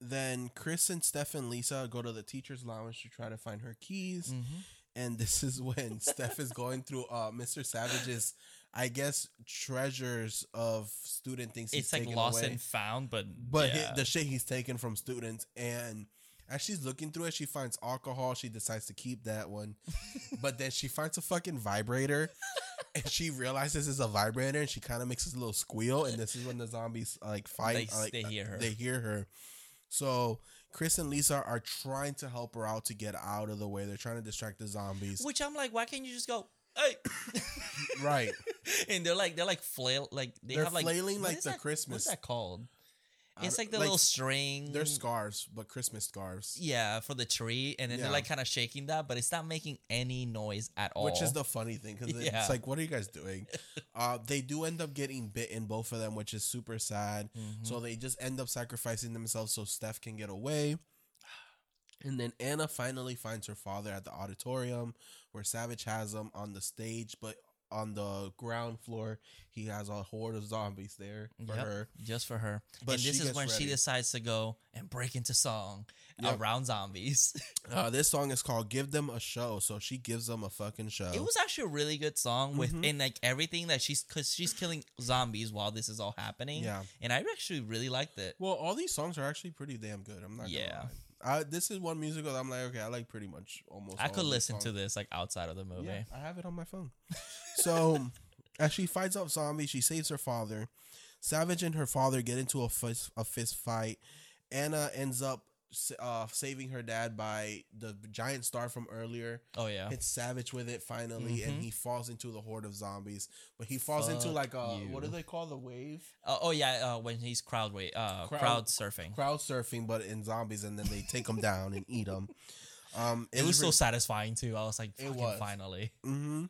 then Chris and Steph and Lisa go to the teacher's lounge to try to find her keys. Mm-hmm. And this is when Steph is going through uh Mr. Savage's I guess treasures of student things he's It's like taken lost away. and found, but But yeah. the shit he's taken from students, and as she's looking through it, she finds alcohol. She decides to keep that one, but then she finds a fucking vibrator, and she realizes it's a vibrator, and she kind of makes this little squeal, and this is when the zombies like fight. They- like, they hear her. They hear her. So Chris and Lisa are trying to help her out to get out of the way. They're trying to distract the zombies. Which I'm like, why can't you just go, hey? Right. and they're like, they're like flail, like they They're have like flailing what like is the that- Christmas- What's that called? It's like the like, little string. They're scarves, but Christmas scarves. Yeah, for the tree, and then Yeah. they're like kind of shaking that, but it's not making any noise at all. Which is the funny thing because Yeah. it's like, what are you guys doing? uh, they do end up getting bitten, both of them, which is super sad. Mhm. So they just end up sacrificing themselves so Steph can get away. And then Anna finally finds her father at the auditorium where Savage has him on the stage, but on the ground floor, he has a horde of zombies there for Yep, her. just for her. But and this is when she decides to go and break into song Yep. around zombies. Uh, this song is called "Give Them a Show," so she gives them a fucking show. It was actually a really good song with Mhm. like everything that she's because she's killing zombies while this is all happening. yeah. and I actually really liked it. Well, all these songs are actually pretty damn good. I'm not. Yeah. I, this is one musical that I'm like, okay, I like pretty much almost. I could listen to this like outside of the movie. Yeah, I have it on my phone. so, as she fights off zombies, she saves her father. Savage and her father get into a fist, a fist fight. Anna ends up uh, saving her dad by the giant star from earlier. Oh yeah, Hits Savage with it finally, and Mhm. he falls into the horde of zombies. But he falls into like a you. what do they call the wave? oh, oh yeah. Uh, when he's crowd wait, uh, Crowd- crowd, surfing. Crowd surfing, but in zombies, and then they take him down and eat him. Um, it was so satisfying too. I was like, It was. finally. Mm-hmm.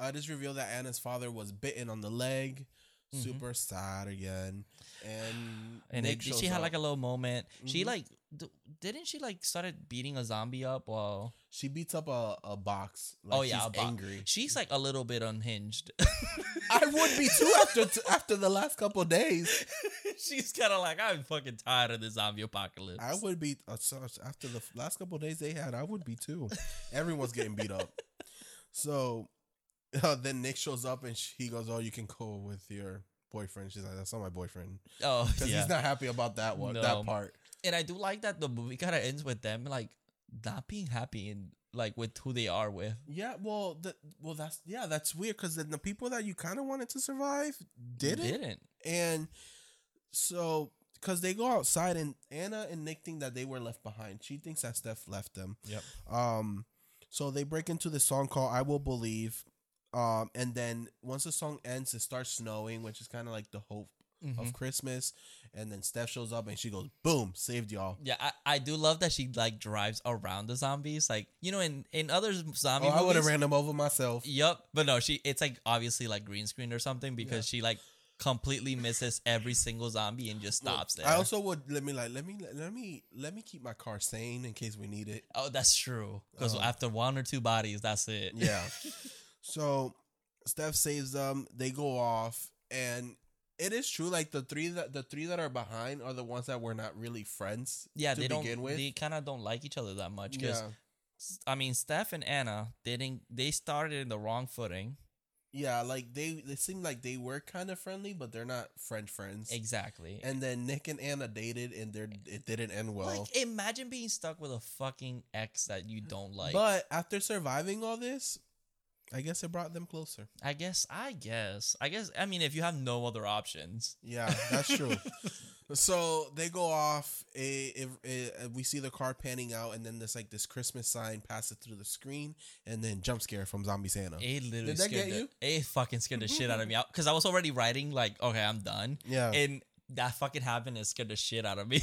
Uh, it is revealed that Anna's father was bitten on the leg, super sad again, and And it, she had like a little moment. She Mhm. like d- didn't she like started beating a zombie up while she beats up a, a box. Like oh yeah she's angry. She's like a little bit unhinged. I would be too after after the last couple days. She's kind of like I'm fucking tired of the zombie apocalypse. I would be uh, after the last couple days they had. I would be too. Everyone's getting beat up. So uh, then Nick shows up and she, he goes, "Oh, you can go with your boyfriend." She's like, "That's not my boyfriend," oh because yeah. he's not happy about that one, No. that part. and I do like that the movie kind of ends with them like not being happy and like with who they are with. Yeah, well, the, well, that's yeah, that's weird because then the people that you kind of wanted to survive didn't, Didn't. and so because they go outside and Anna and Nick think that they were left behind. She thinks that Steph left them. Yep. Um, so they break into this song called "I Will Believe," um, and then once the song ends, it starts snowing, which is kind of like the hope Mm-hmm. of Christmas. And then Steph shows up and she goes, "Boom, saved y'all." Yeah, I, I do love that she like drives around the zombies. Like you know, in in other zombie Oh, I would have ran them over myself. Yup, but no, she it's like obviously like green screen or something because she like completely misses every single zombie and just stops there. I also would let me like let me let me let me keep my car sane in case we need it. oh, that's true because Um, after one or two bodies, that's it. Yeah. so Steph saves them. They go off, and it is true. Like the three that the three that are behind are the ones that were not really friends. yeah. to They don't. begin with. They kind of don't like each other that much because yeah, I mean, Steph and Anna didn't. They started in the wrong footing. yeah. Like they they seem like they were kind of friendly, but they're not French friends. Exactly. And then Nick and Anna dated, and they it didn't end well. like, imagine being stuck with a fucking ex that you don't like. but after surviving all this, I guess it brought them closer. I guess. I guess. I guess. I mean, if you have no other options. Yeah, that's true. so they go off. we see the car panning out, and then there's like this Christmas sign passes through the screen, and then jump scare from Zombie Santa. It literally Did that scared get the, you? It fucking scared the shit out of me because I was already writing like, okay, I'm done, Yeah, and that fucking happened and scared the shit out of me.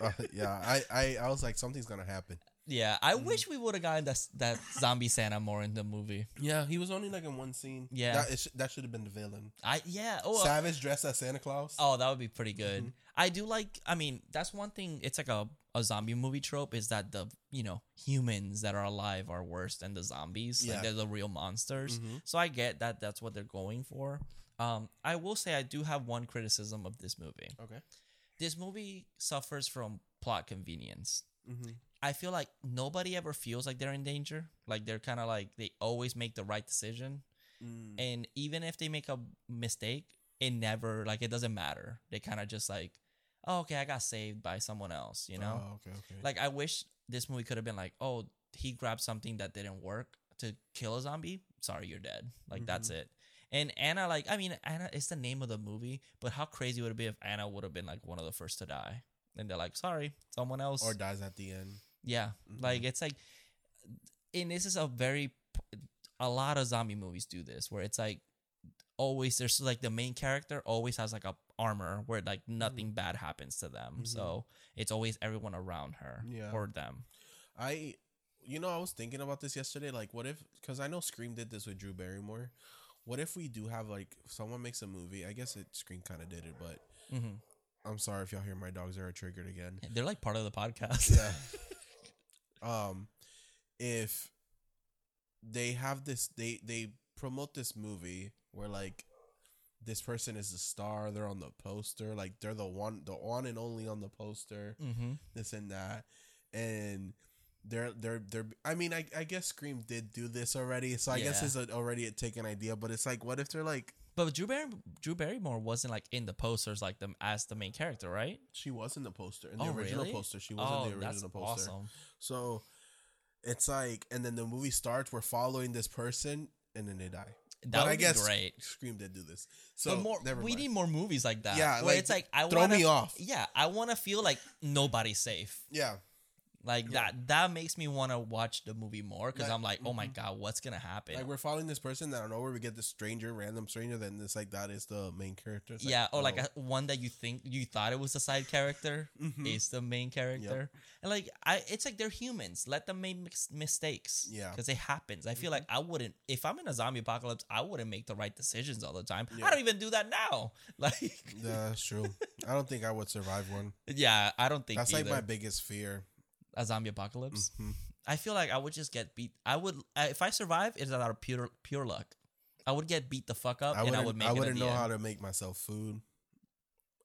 Uh, yeah. I, I, I was like, something's gonna happen. Yeah, I wish we would have gotten that that zombie Santa more in the movie. Yeah, he was only like in one scene. Yeah. that, sh- that should have been the villain. I yeah. Oh, uh, Savage dressed as Santa Claus. oh, that would be pretty good. Mm-hmm. I do like. I mean, that's one thing. It's like a a zombie movie trope is that the you know humans that are alive are worse than the zombies. Yeah. Like they're the real monsters. Mhm. So I get that. That's what they're going for. Um, I will say I do have one criticism of this movie. Okay. this movie suffers from plot convenience. Mm-hmm. I feel like nobody ever feels like they're in danger. Like they're kind of like they always make the right decision, Mm. and even if they make a mistake, it never like it doesn't matter. They kind of just like, oh, okay, I got saved by someone else. You know, Oh, okay, okay. like I wish this movie could have been like, oh, he grabbed something that didn't work to kill a zombie. Sorry, you're dead. Like that's Mm-hmm. it. And Anna, like, I mean, Anna is the name of the movie, but how crazy would it be if Anna would have been like one of the first to die? And they're like, sorry, someone else. or dies at the end. Yeah, Mhm. like it's like, and this is a very, a lot of zombie movies do this where it's like, always there's like the main character always has like a armor where like nothing bad happens to them. Mhm. So it's always everyone around her Yeah. or them. I, you know, I was thinking about this yesterday. Like, what if? Because I know Scream did this with Drew Barrymore. What if we do have like someone makes a movie? I guess it Scream kind of did it, but hmm I'm sorry if y'all hear my dogs are triggered again. They're like part of the podcast. Yeah. um, if they have this, they they promote this movie where like this person is the star. They're on the poster. Like they're the one, the one and only on the poster. mm-hmm. this and that and they're they're they're i mean i, I guess scream did do this already so i guess it's a, already a taken idea but it's like what if they're like But Drew Barry, Drew Barrymore wasn't like in the posters like them as the main character, right? she was in the poster in the Oh, original really? poster she was oh, in the oh, that's original poster awesome. so it's like and then the movie starts we're following this person and then they die That but would i be guess great. scream did do this so but more, we need more movies like that. Yeah, where like, it's like I throw wanna, me off. Yeah, I want to feel like nobody's safe. yeah Like that that makes me want to watch the movie more because That- I'm like, oh my god, what's gonna happen? Like we're following this person that I don't know where we get this stranger, random stranger, then it's like that is the main character. It's like, yeah, or like a, one that you think you thought it was a side character Mhm. is the main character, and like I, it's like they're humans. Let them make mis- mistakes. Yeah. Mm-hmm. because it happens. I feel like I wouldn't if I'm in a zombie apocalypse. I wouldn't make the right decisions all the time. Yeah. I don't even do that now. Like, Yeah, that's true. I don't think I would survive one. yeah, I don't think That's either. like my biggest fear. A zombie apocalypse. Mhm. I feel like I would just get beat. I would I- if I survive, it's out of pure pure luck. I would get beat the fuck up, I and. I would make I wouldn't know end. how to make myself food.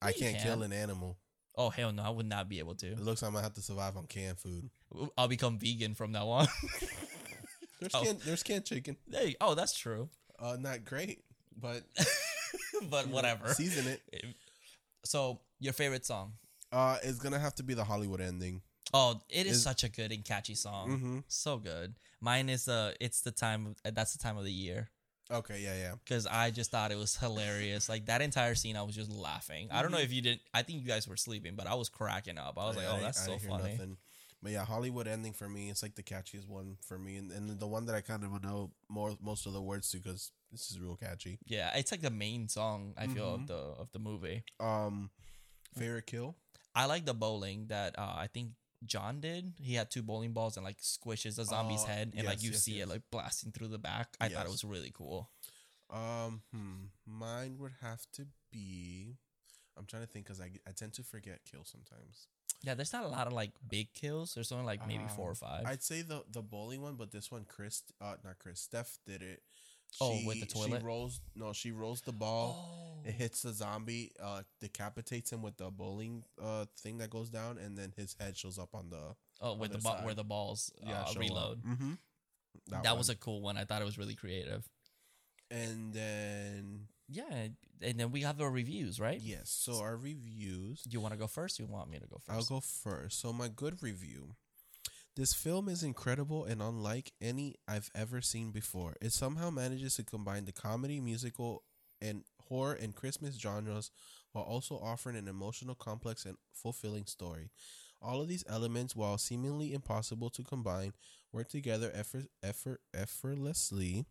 I can't kill an animal. Oh hell no, I would not be able to. It looks like I'm gonna have to survive on canned food. I'll become vegan from now on. There's Oh. canned, there's canned chicken. there you, oh, that's true. Uh, not great, but but whatever. Season it. So, your favorite song? Uh, it's gonna have to be the Hollywood ending. Oh, it is Is- such a good and catchy song. Mhm. So good. Mine is uh it's the time that's the time of the year Okay, yeah, yeah. cuz I just thought it was hilarious. Like that entire scene I was just laughing. I don't know if you didn't I think you guys were sleeping, but I was cracking up. I was like, "Oh, didn't- that's I so funny." nothing. But yeah, Hollywood ending for me, it's like the catchiest one for me, and, and the one that I kind of know more most of the words to because this is real catchy. Yeah, it's like the main song I feel Mhm. of the of the movie. Um, favorite kill. I like the bowling that uh, I think John did. He had two bowling balls and like squishes a zombie's Oh, head, and like you yes, see yes. it like blasting through the back. I thought it was really cool. Um, hmm, mine would have to be. I'm trying to think because I, I tend to forget kills sometimes. Yeah, there's not a lot of like big kills. There's only like maybe four or Um, five. I'd say the the bowling one, but this one, Chris, uh, not Chris, Steph did it. Oh, with the toilet? She rolls. No, she rolls the ball. oh, It hits the zombie, uh, decapitates him with the bowling uh thing that goes down, and then his head shows up on the oh, with the ball where the balls uh, show up. reload. Mhm. That, was a cool one. I thought it was really creative. and then Yeah, and then we have our reviews, right? yes. So our reviews. Do you want to go first? Or you want me to go 1st I'll go first. So my good review. This film is incredible and unlike any I've ever seen before. It somehow manages to combine the comedy, musical, and horror and Christmas genres while also offering an emotional, complex, and fulfilling story. All of these elements, while seemingly impossible to combine, work together effort, effort, effortlessly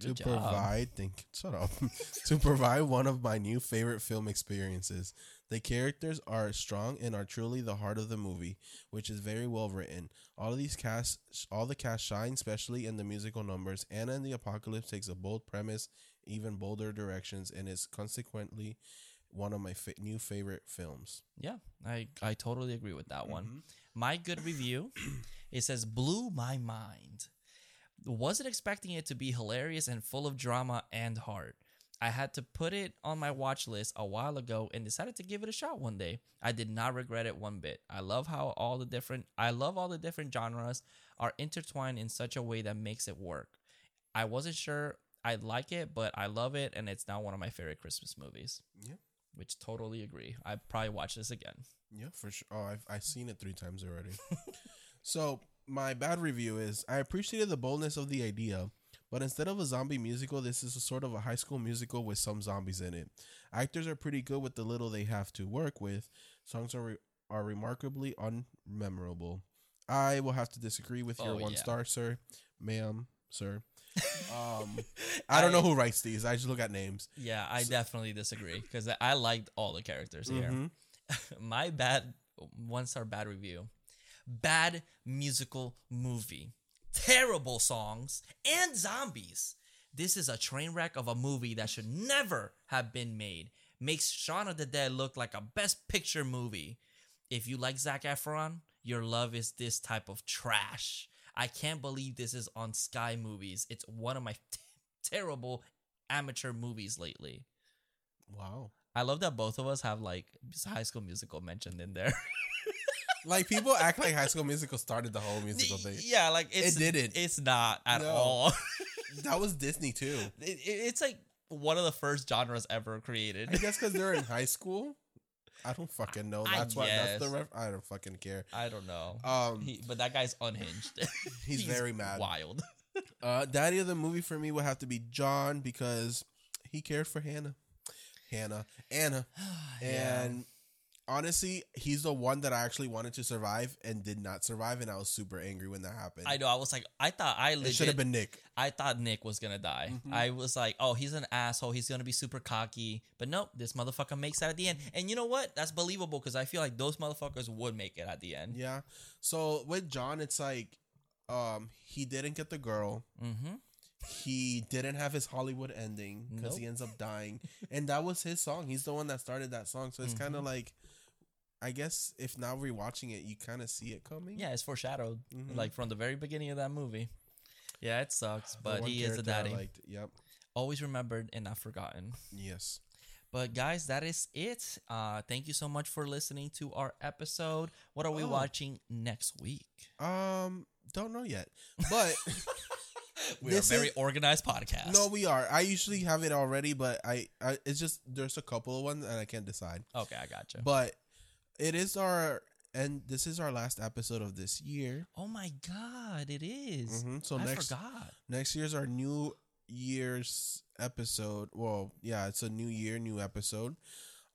Good to job. provide think shut up to provide one of my new favorite film experiences the characters are strong and are truly the heart of the movie which is very well written all of these cast all the cast shine especially in the musical numbers anna and the apocalypse takes a bold premise even bolder directions and is consequently one of my fa- new favorite films Yeah, I I totally agree with that one. Mhm. My good review, it says blew my mind. Wasn't expecting it to be hilarious and full of drama and heart. I had to put it on my watch list a while ago and decided to give it a shot one day. I did not regret it one bit. I love how all the different I love all the different genres are intertwined in such a way that makes it work. I wasn't sure I'd like it, but I love it and it's now one of my favorite Christmas movies. Yeah. Which totally agree. I probably watch this again. Yeah, for sure. Oh, I've I've seen it three times already. so my bad review is I appreciated the boldness of the idea, but instead of a zombie musical, this is a sort of a high school musical with some zombies in it. Actors are pretty good with the little they have to work with. Songs are re- are remarkably unmemorable. I will have to disagree with your Oh, one yeah. star, sir, ma'am, sir. Um, I don't know who writes these. I just look at names. Yeah, I definitely disagree because I- I liked all the characters here. Mhm. My bad one star bad review. Bad musical movie. Terrible songs and zombies. This is a train wreck of a movie that should never have been made. Makes Shaun of the Dead look like a best picture movie. If you like Zac Efron, your love is this type of trash. I can't believe this is on Sky Movies. It's one of my t- terrible amateur movies lately. Wow. I love that both of us have like High School Musical mentioned in there. Like people act like High School Musical started the whole musical thing. yeah, like it's, didn't. It's not at No. all. That was Disney too. It- it- it's like one of the first genres ever created. I guess because they're in high school. I don't fucking know. That's why. That's the ref. I don't fucking care. I don't know. Um, He- but that guy's unhinged. He's very mad. Wild. uh, daddy of the movie for me would have to be John because he cared for Hannah, Hannah, Anna, Yeah. And honestly, he's the one that I actually wanted to survive and did not survive, and I was super angry when that happened. I know. I was like, I thought I it should have been Nick. I thought Nick was gonna die. Mhm. I was like, oh, he's an asshole. He's gonna be super cocky. But nope, this motherfucker makes it at the end. And you know what? That's believable because I feel like those motherfuckers would make it at the end. Yeah. So with John, it's like, um, he didn't get the girl. Mm-hmm. He didn't have his Hollywood ending because he ends up dying, and that was his song. He's the one that started that song, so it's kind Mm-hmm. of like, I guess if now rewatching it, you kind of see it coming. Yeah, it's foreshadowed, Mhm. like from the very beginning of that movie. Yeah, it sucks, but he is a daddy. liked. Yep. Always remembered and not forgotten. Yes. But guys, that is it. Uh, thank you so much for listening to our episode. What are we Oh. watching next week? Um, don't know yet, but We're a very is- organized podcast. no, we are. I usually have it already, but I, I, it's just there's a couple of ones and I can't decide. Okay, I got you. But it is our and this is our last episode of this year. Oh my god, it is. Mhm. So I next forgot. next year's our New Year's episode. Well, yeah, it's a new year, new episode.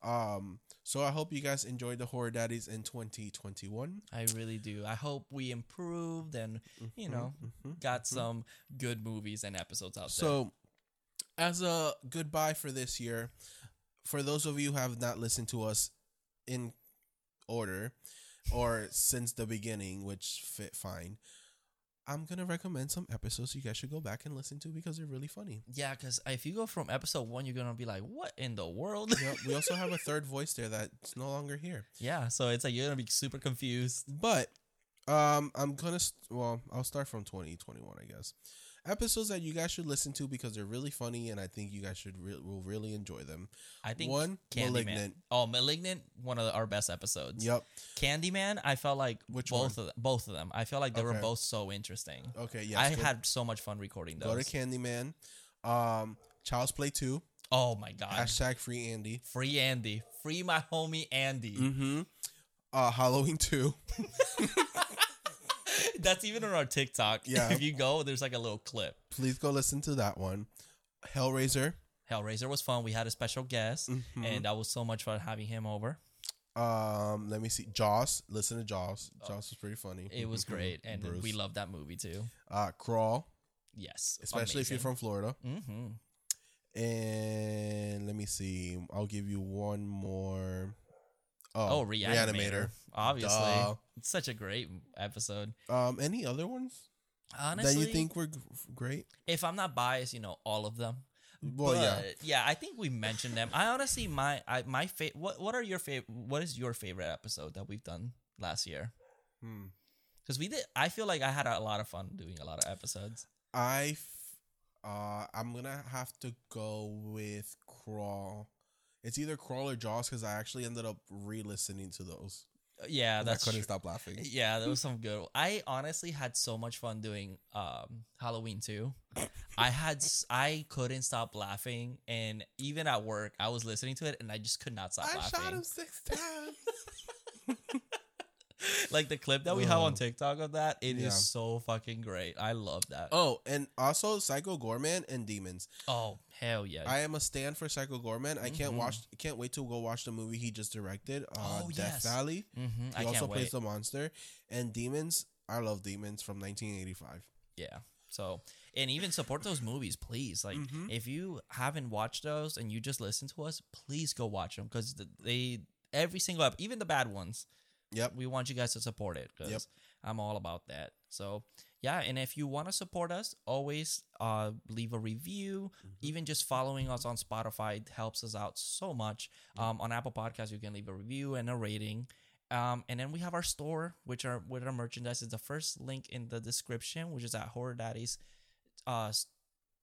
Um, so I hope you guys enjoyed the Horror Daddies in 2021. I really do. I hope we improved and you know Mhm. got some good movies and episodes out there. So, as a goodbye for this year, for those of you who have not listened to us in order or since the beginning, which fit fine, I'm gonna recommend some episodes you guys should go back and listen to because they're really funny. Yeah, because if you go from episode one, you're gonna be like, "What in the world?" We also have a third voice there that's no longer here. yeah, so it's like you're gonna be super confused. But um, I'm gonna st- well, I'll start from 2021, I guess. Episodes that you guys should listen to because they're really funny and I think you guys should re- will really enjoy them. I think One, Candyman. Malignant. Oh, Malignant, one of the, our best episodes. Yep. Candyman, I felt like Which both of them, both of them. I felt like they were both so interesting. Okay. yeah. I go, had so much fun recording those. go to. Candyman. Um, Child's Play Two. oh my god! Hashtag Free Andy. Free Andy, free my homie Andy. Mm-hmm. Uh, Halloween Two. That's even on our TikTok. Yeah. if you go, there's like a little clip. Please go listen to that one. Hellraiser. Hellraiser was fun. We had a special guest, Mhm. and that was so much fun having him over. Um, let me see. Jaws. Listen to Jaws. Jaws was pretty funny. Oh. It was great, and Bruce. we love that movie too. Uh, Crawl. Yes, Especially if you're from Florida. hmm And let me see. I'll give you one more. Oh, Reanimator. Obviously, Duh. it's such a great episode. Um, any other ones Honestly, that you think were g- great? if I'm not biased, you know all of them. Well, yeah. But, yeah, I think we mentioned them. I honestly, my, I, my favorite. What, what are your favorite? What is your favorite episode that we've done last year? Hmm. Because we did. I feel like I had a lot of fun doing a lot of episodes. I, f- uh, I'm gonna have to go with Crawl. It's either Crawl or Jaws because I actually ended up re-listening to those. Uh, Yeah, that's I couldn't true. stop laughing. Yeah, that was some good. I honestly had so much fun doing um Halloween too. I had I couldn't stop laughing, and even at work, I was listening to it, and I just could not stop I laughing. shot him six times. Like the clip that we have on TikTok of that, it is Yeah. so fucking great. I love that. oh, and also Psycho Goreman and Demons. Oh hell yeah! I am a stand for Psycho Goreman. I can't Mhm. watch. Can't wait to go watch the movie he just directed. Uh, Oh, Death yes. Valley. mm-hmm. He I also plays the monster and Demons. I love Demons from 1985. Yeah. So and even support those movies, please. Like Mhm. if you haven't watched those and you just listen to us, please go watch them because they every single even the bad ones. Yep. we want you guys to support it because Yep. I'm all about that. So yeah, and if you want to support us, always uh, leave a review. Mm-hmm. Even just following us on Spotify helps us out so much. Um, on Apple Podcasts, you can leave a review and a rating. Um, and then we have our store, which are with our merchandise. Is the first link in the description, which is at Horror daddies uh,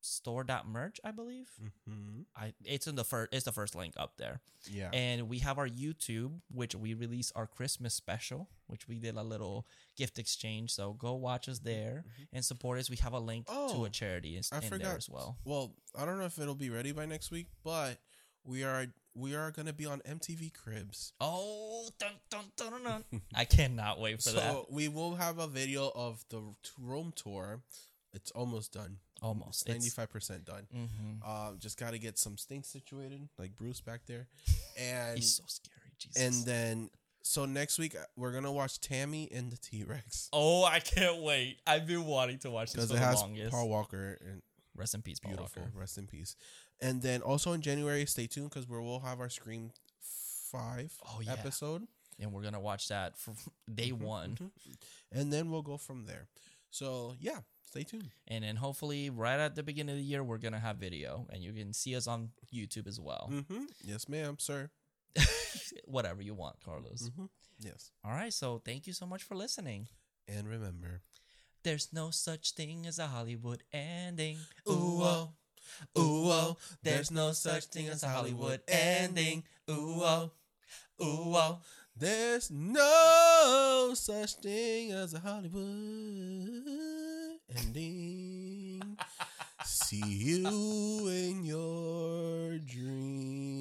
store.merch, I believe. Mm-hmm. I it's in the first it's the first link up there. Yeah. And we have our YouTube, which we release our Christmas special, which we did a little gift exchange. So go watch us there and support us. We have a link to Mm-hmm. Oh, a charity in, I in there as well. Well, I don't know if it'll be ready by next week, but we are we are gonna be on MTV Cribs. Oh, dun, dun, dun, dun, dun. I cannot wait for so that. we will have a video of the room tour. It's almost done. Almost. ninety five percent done. Mhm. Um, just got to get some things situated, like Bruce back there, and He's so scary. Jesus. And then so next week uh, we're gonna watch Tammy and the T Rex oh, I can't wait. I've been wanting to watch this for it the has longest. Paul Walker and Rest in peace, Paul beautiful. Walker. Rest in peace. And then also in January, stay tuned because we will have our Scream Five Oh, yeah. episode, And we're gonna watch that for day Mhm, one. mhm. and then we'll go from there. So yeah, stay tuned. And then hopefully right at the beginning of the year we're gonna have video and you can see us on YouTube as well. hmm Yes, ma'am, sir. Whatever you want, Carlos. hmm Yes, All right, so thank you so much for listening. and remember, There's no such thing as a Hollywood ending. Ooh, oh. Ooh, oh. There's no such thing as a Hollywood ending. Ooh, oh. Ooh, oh. there's no such thing as a Hollywood ending. See you in your dream. Mwah.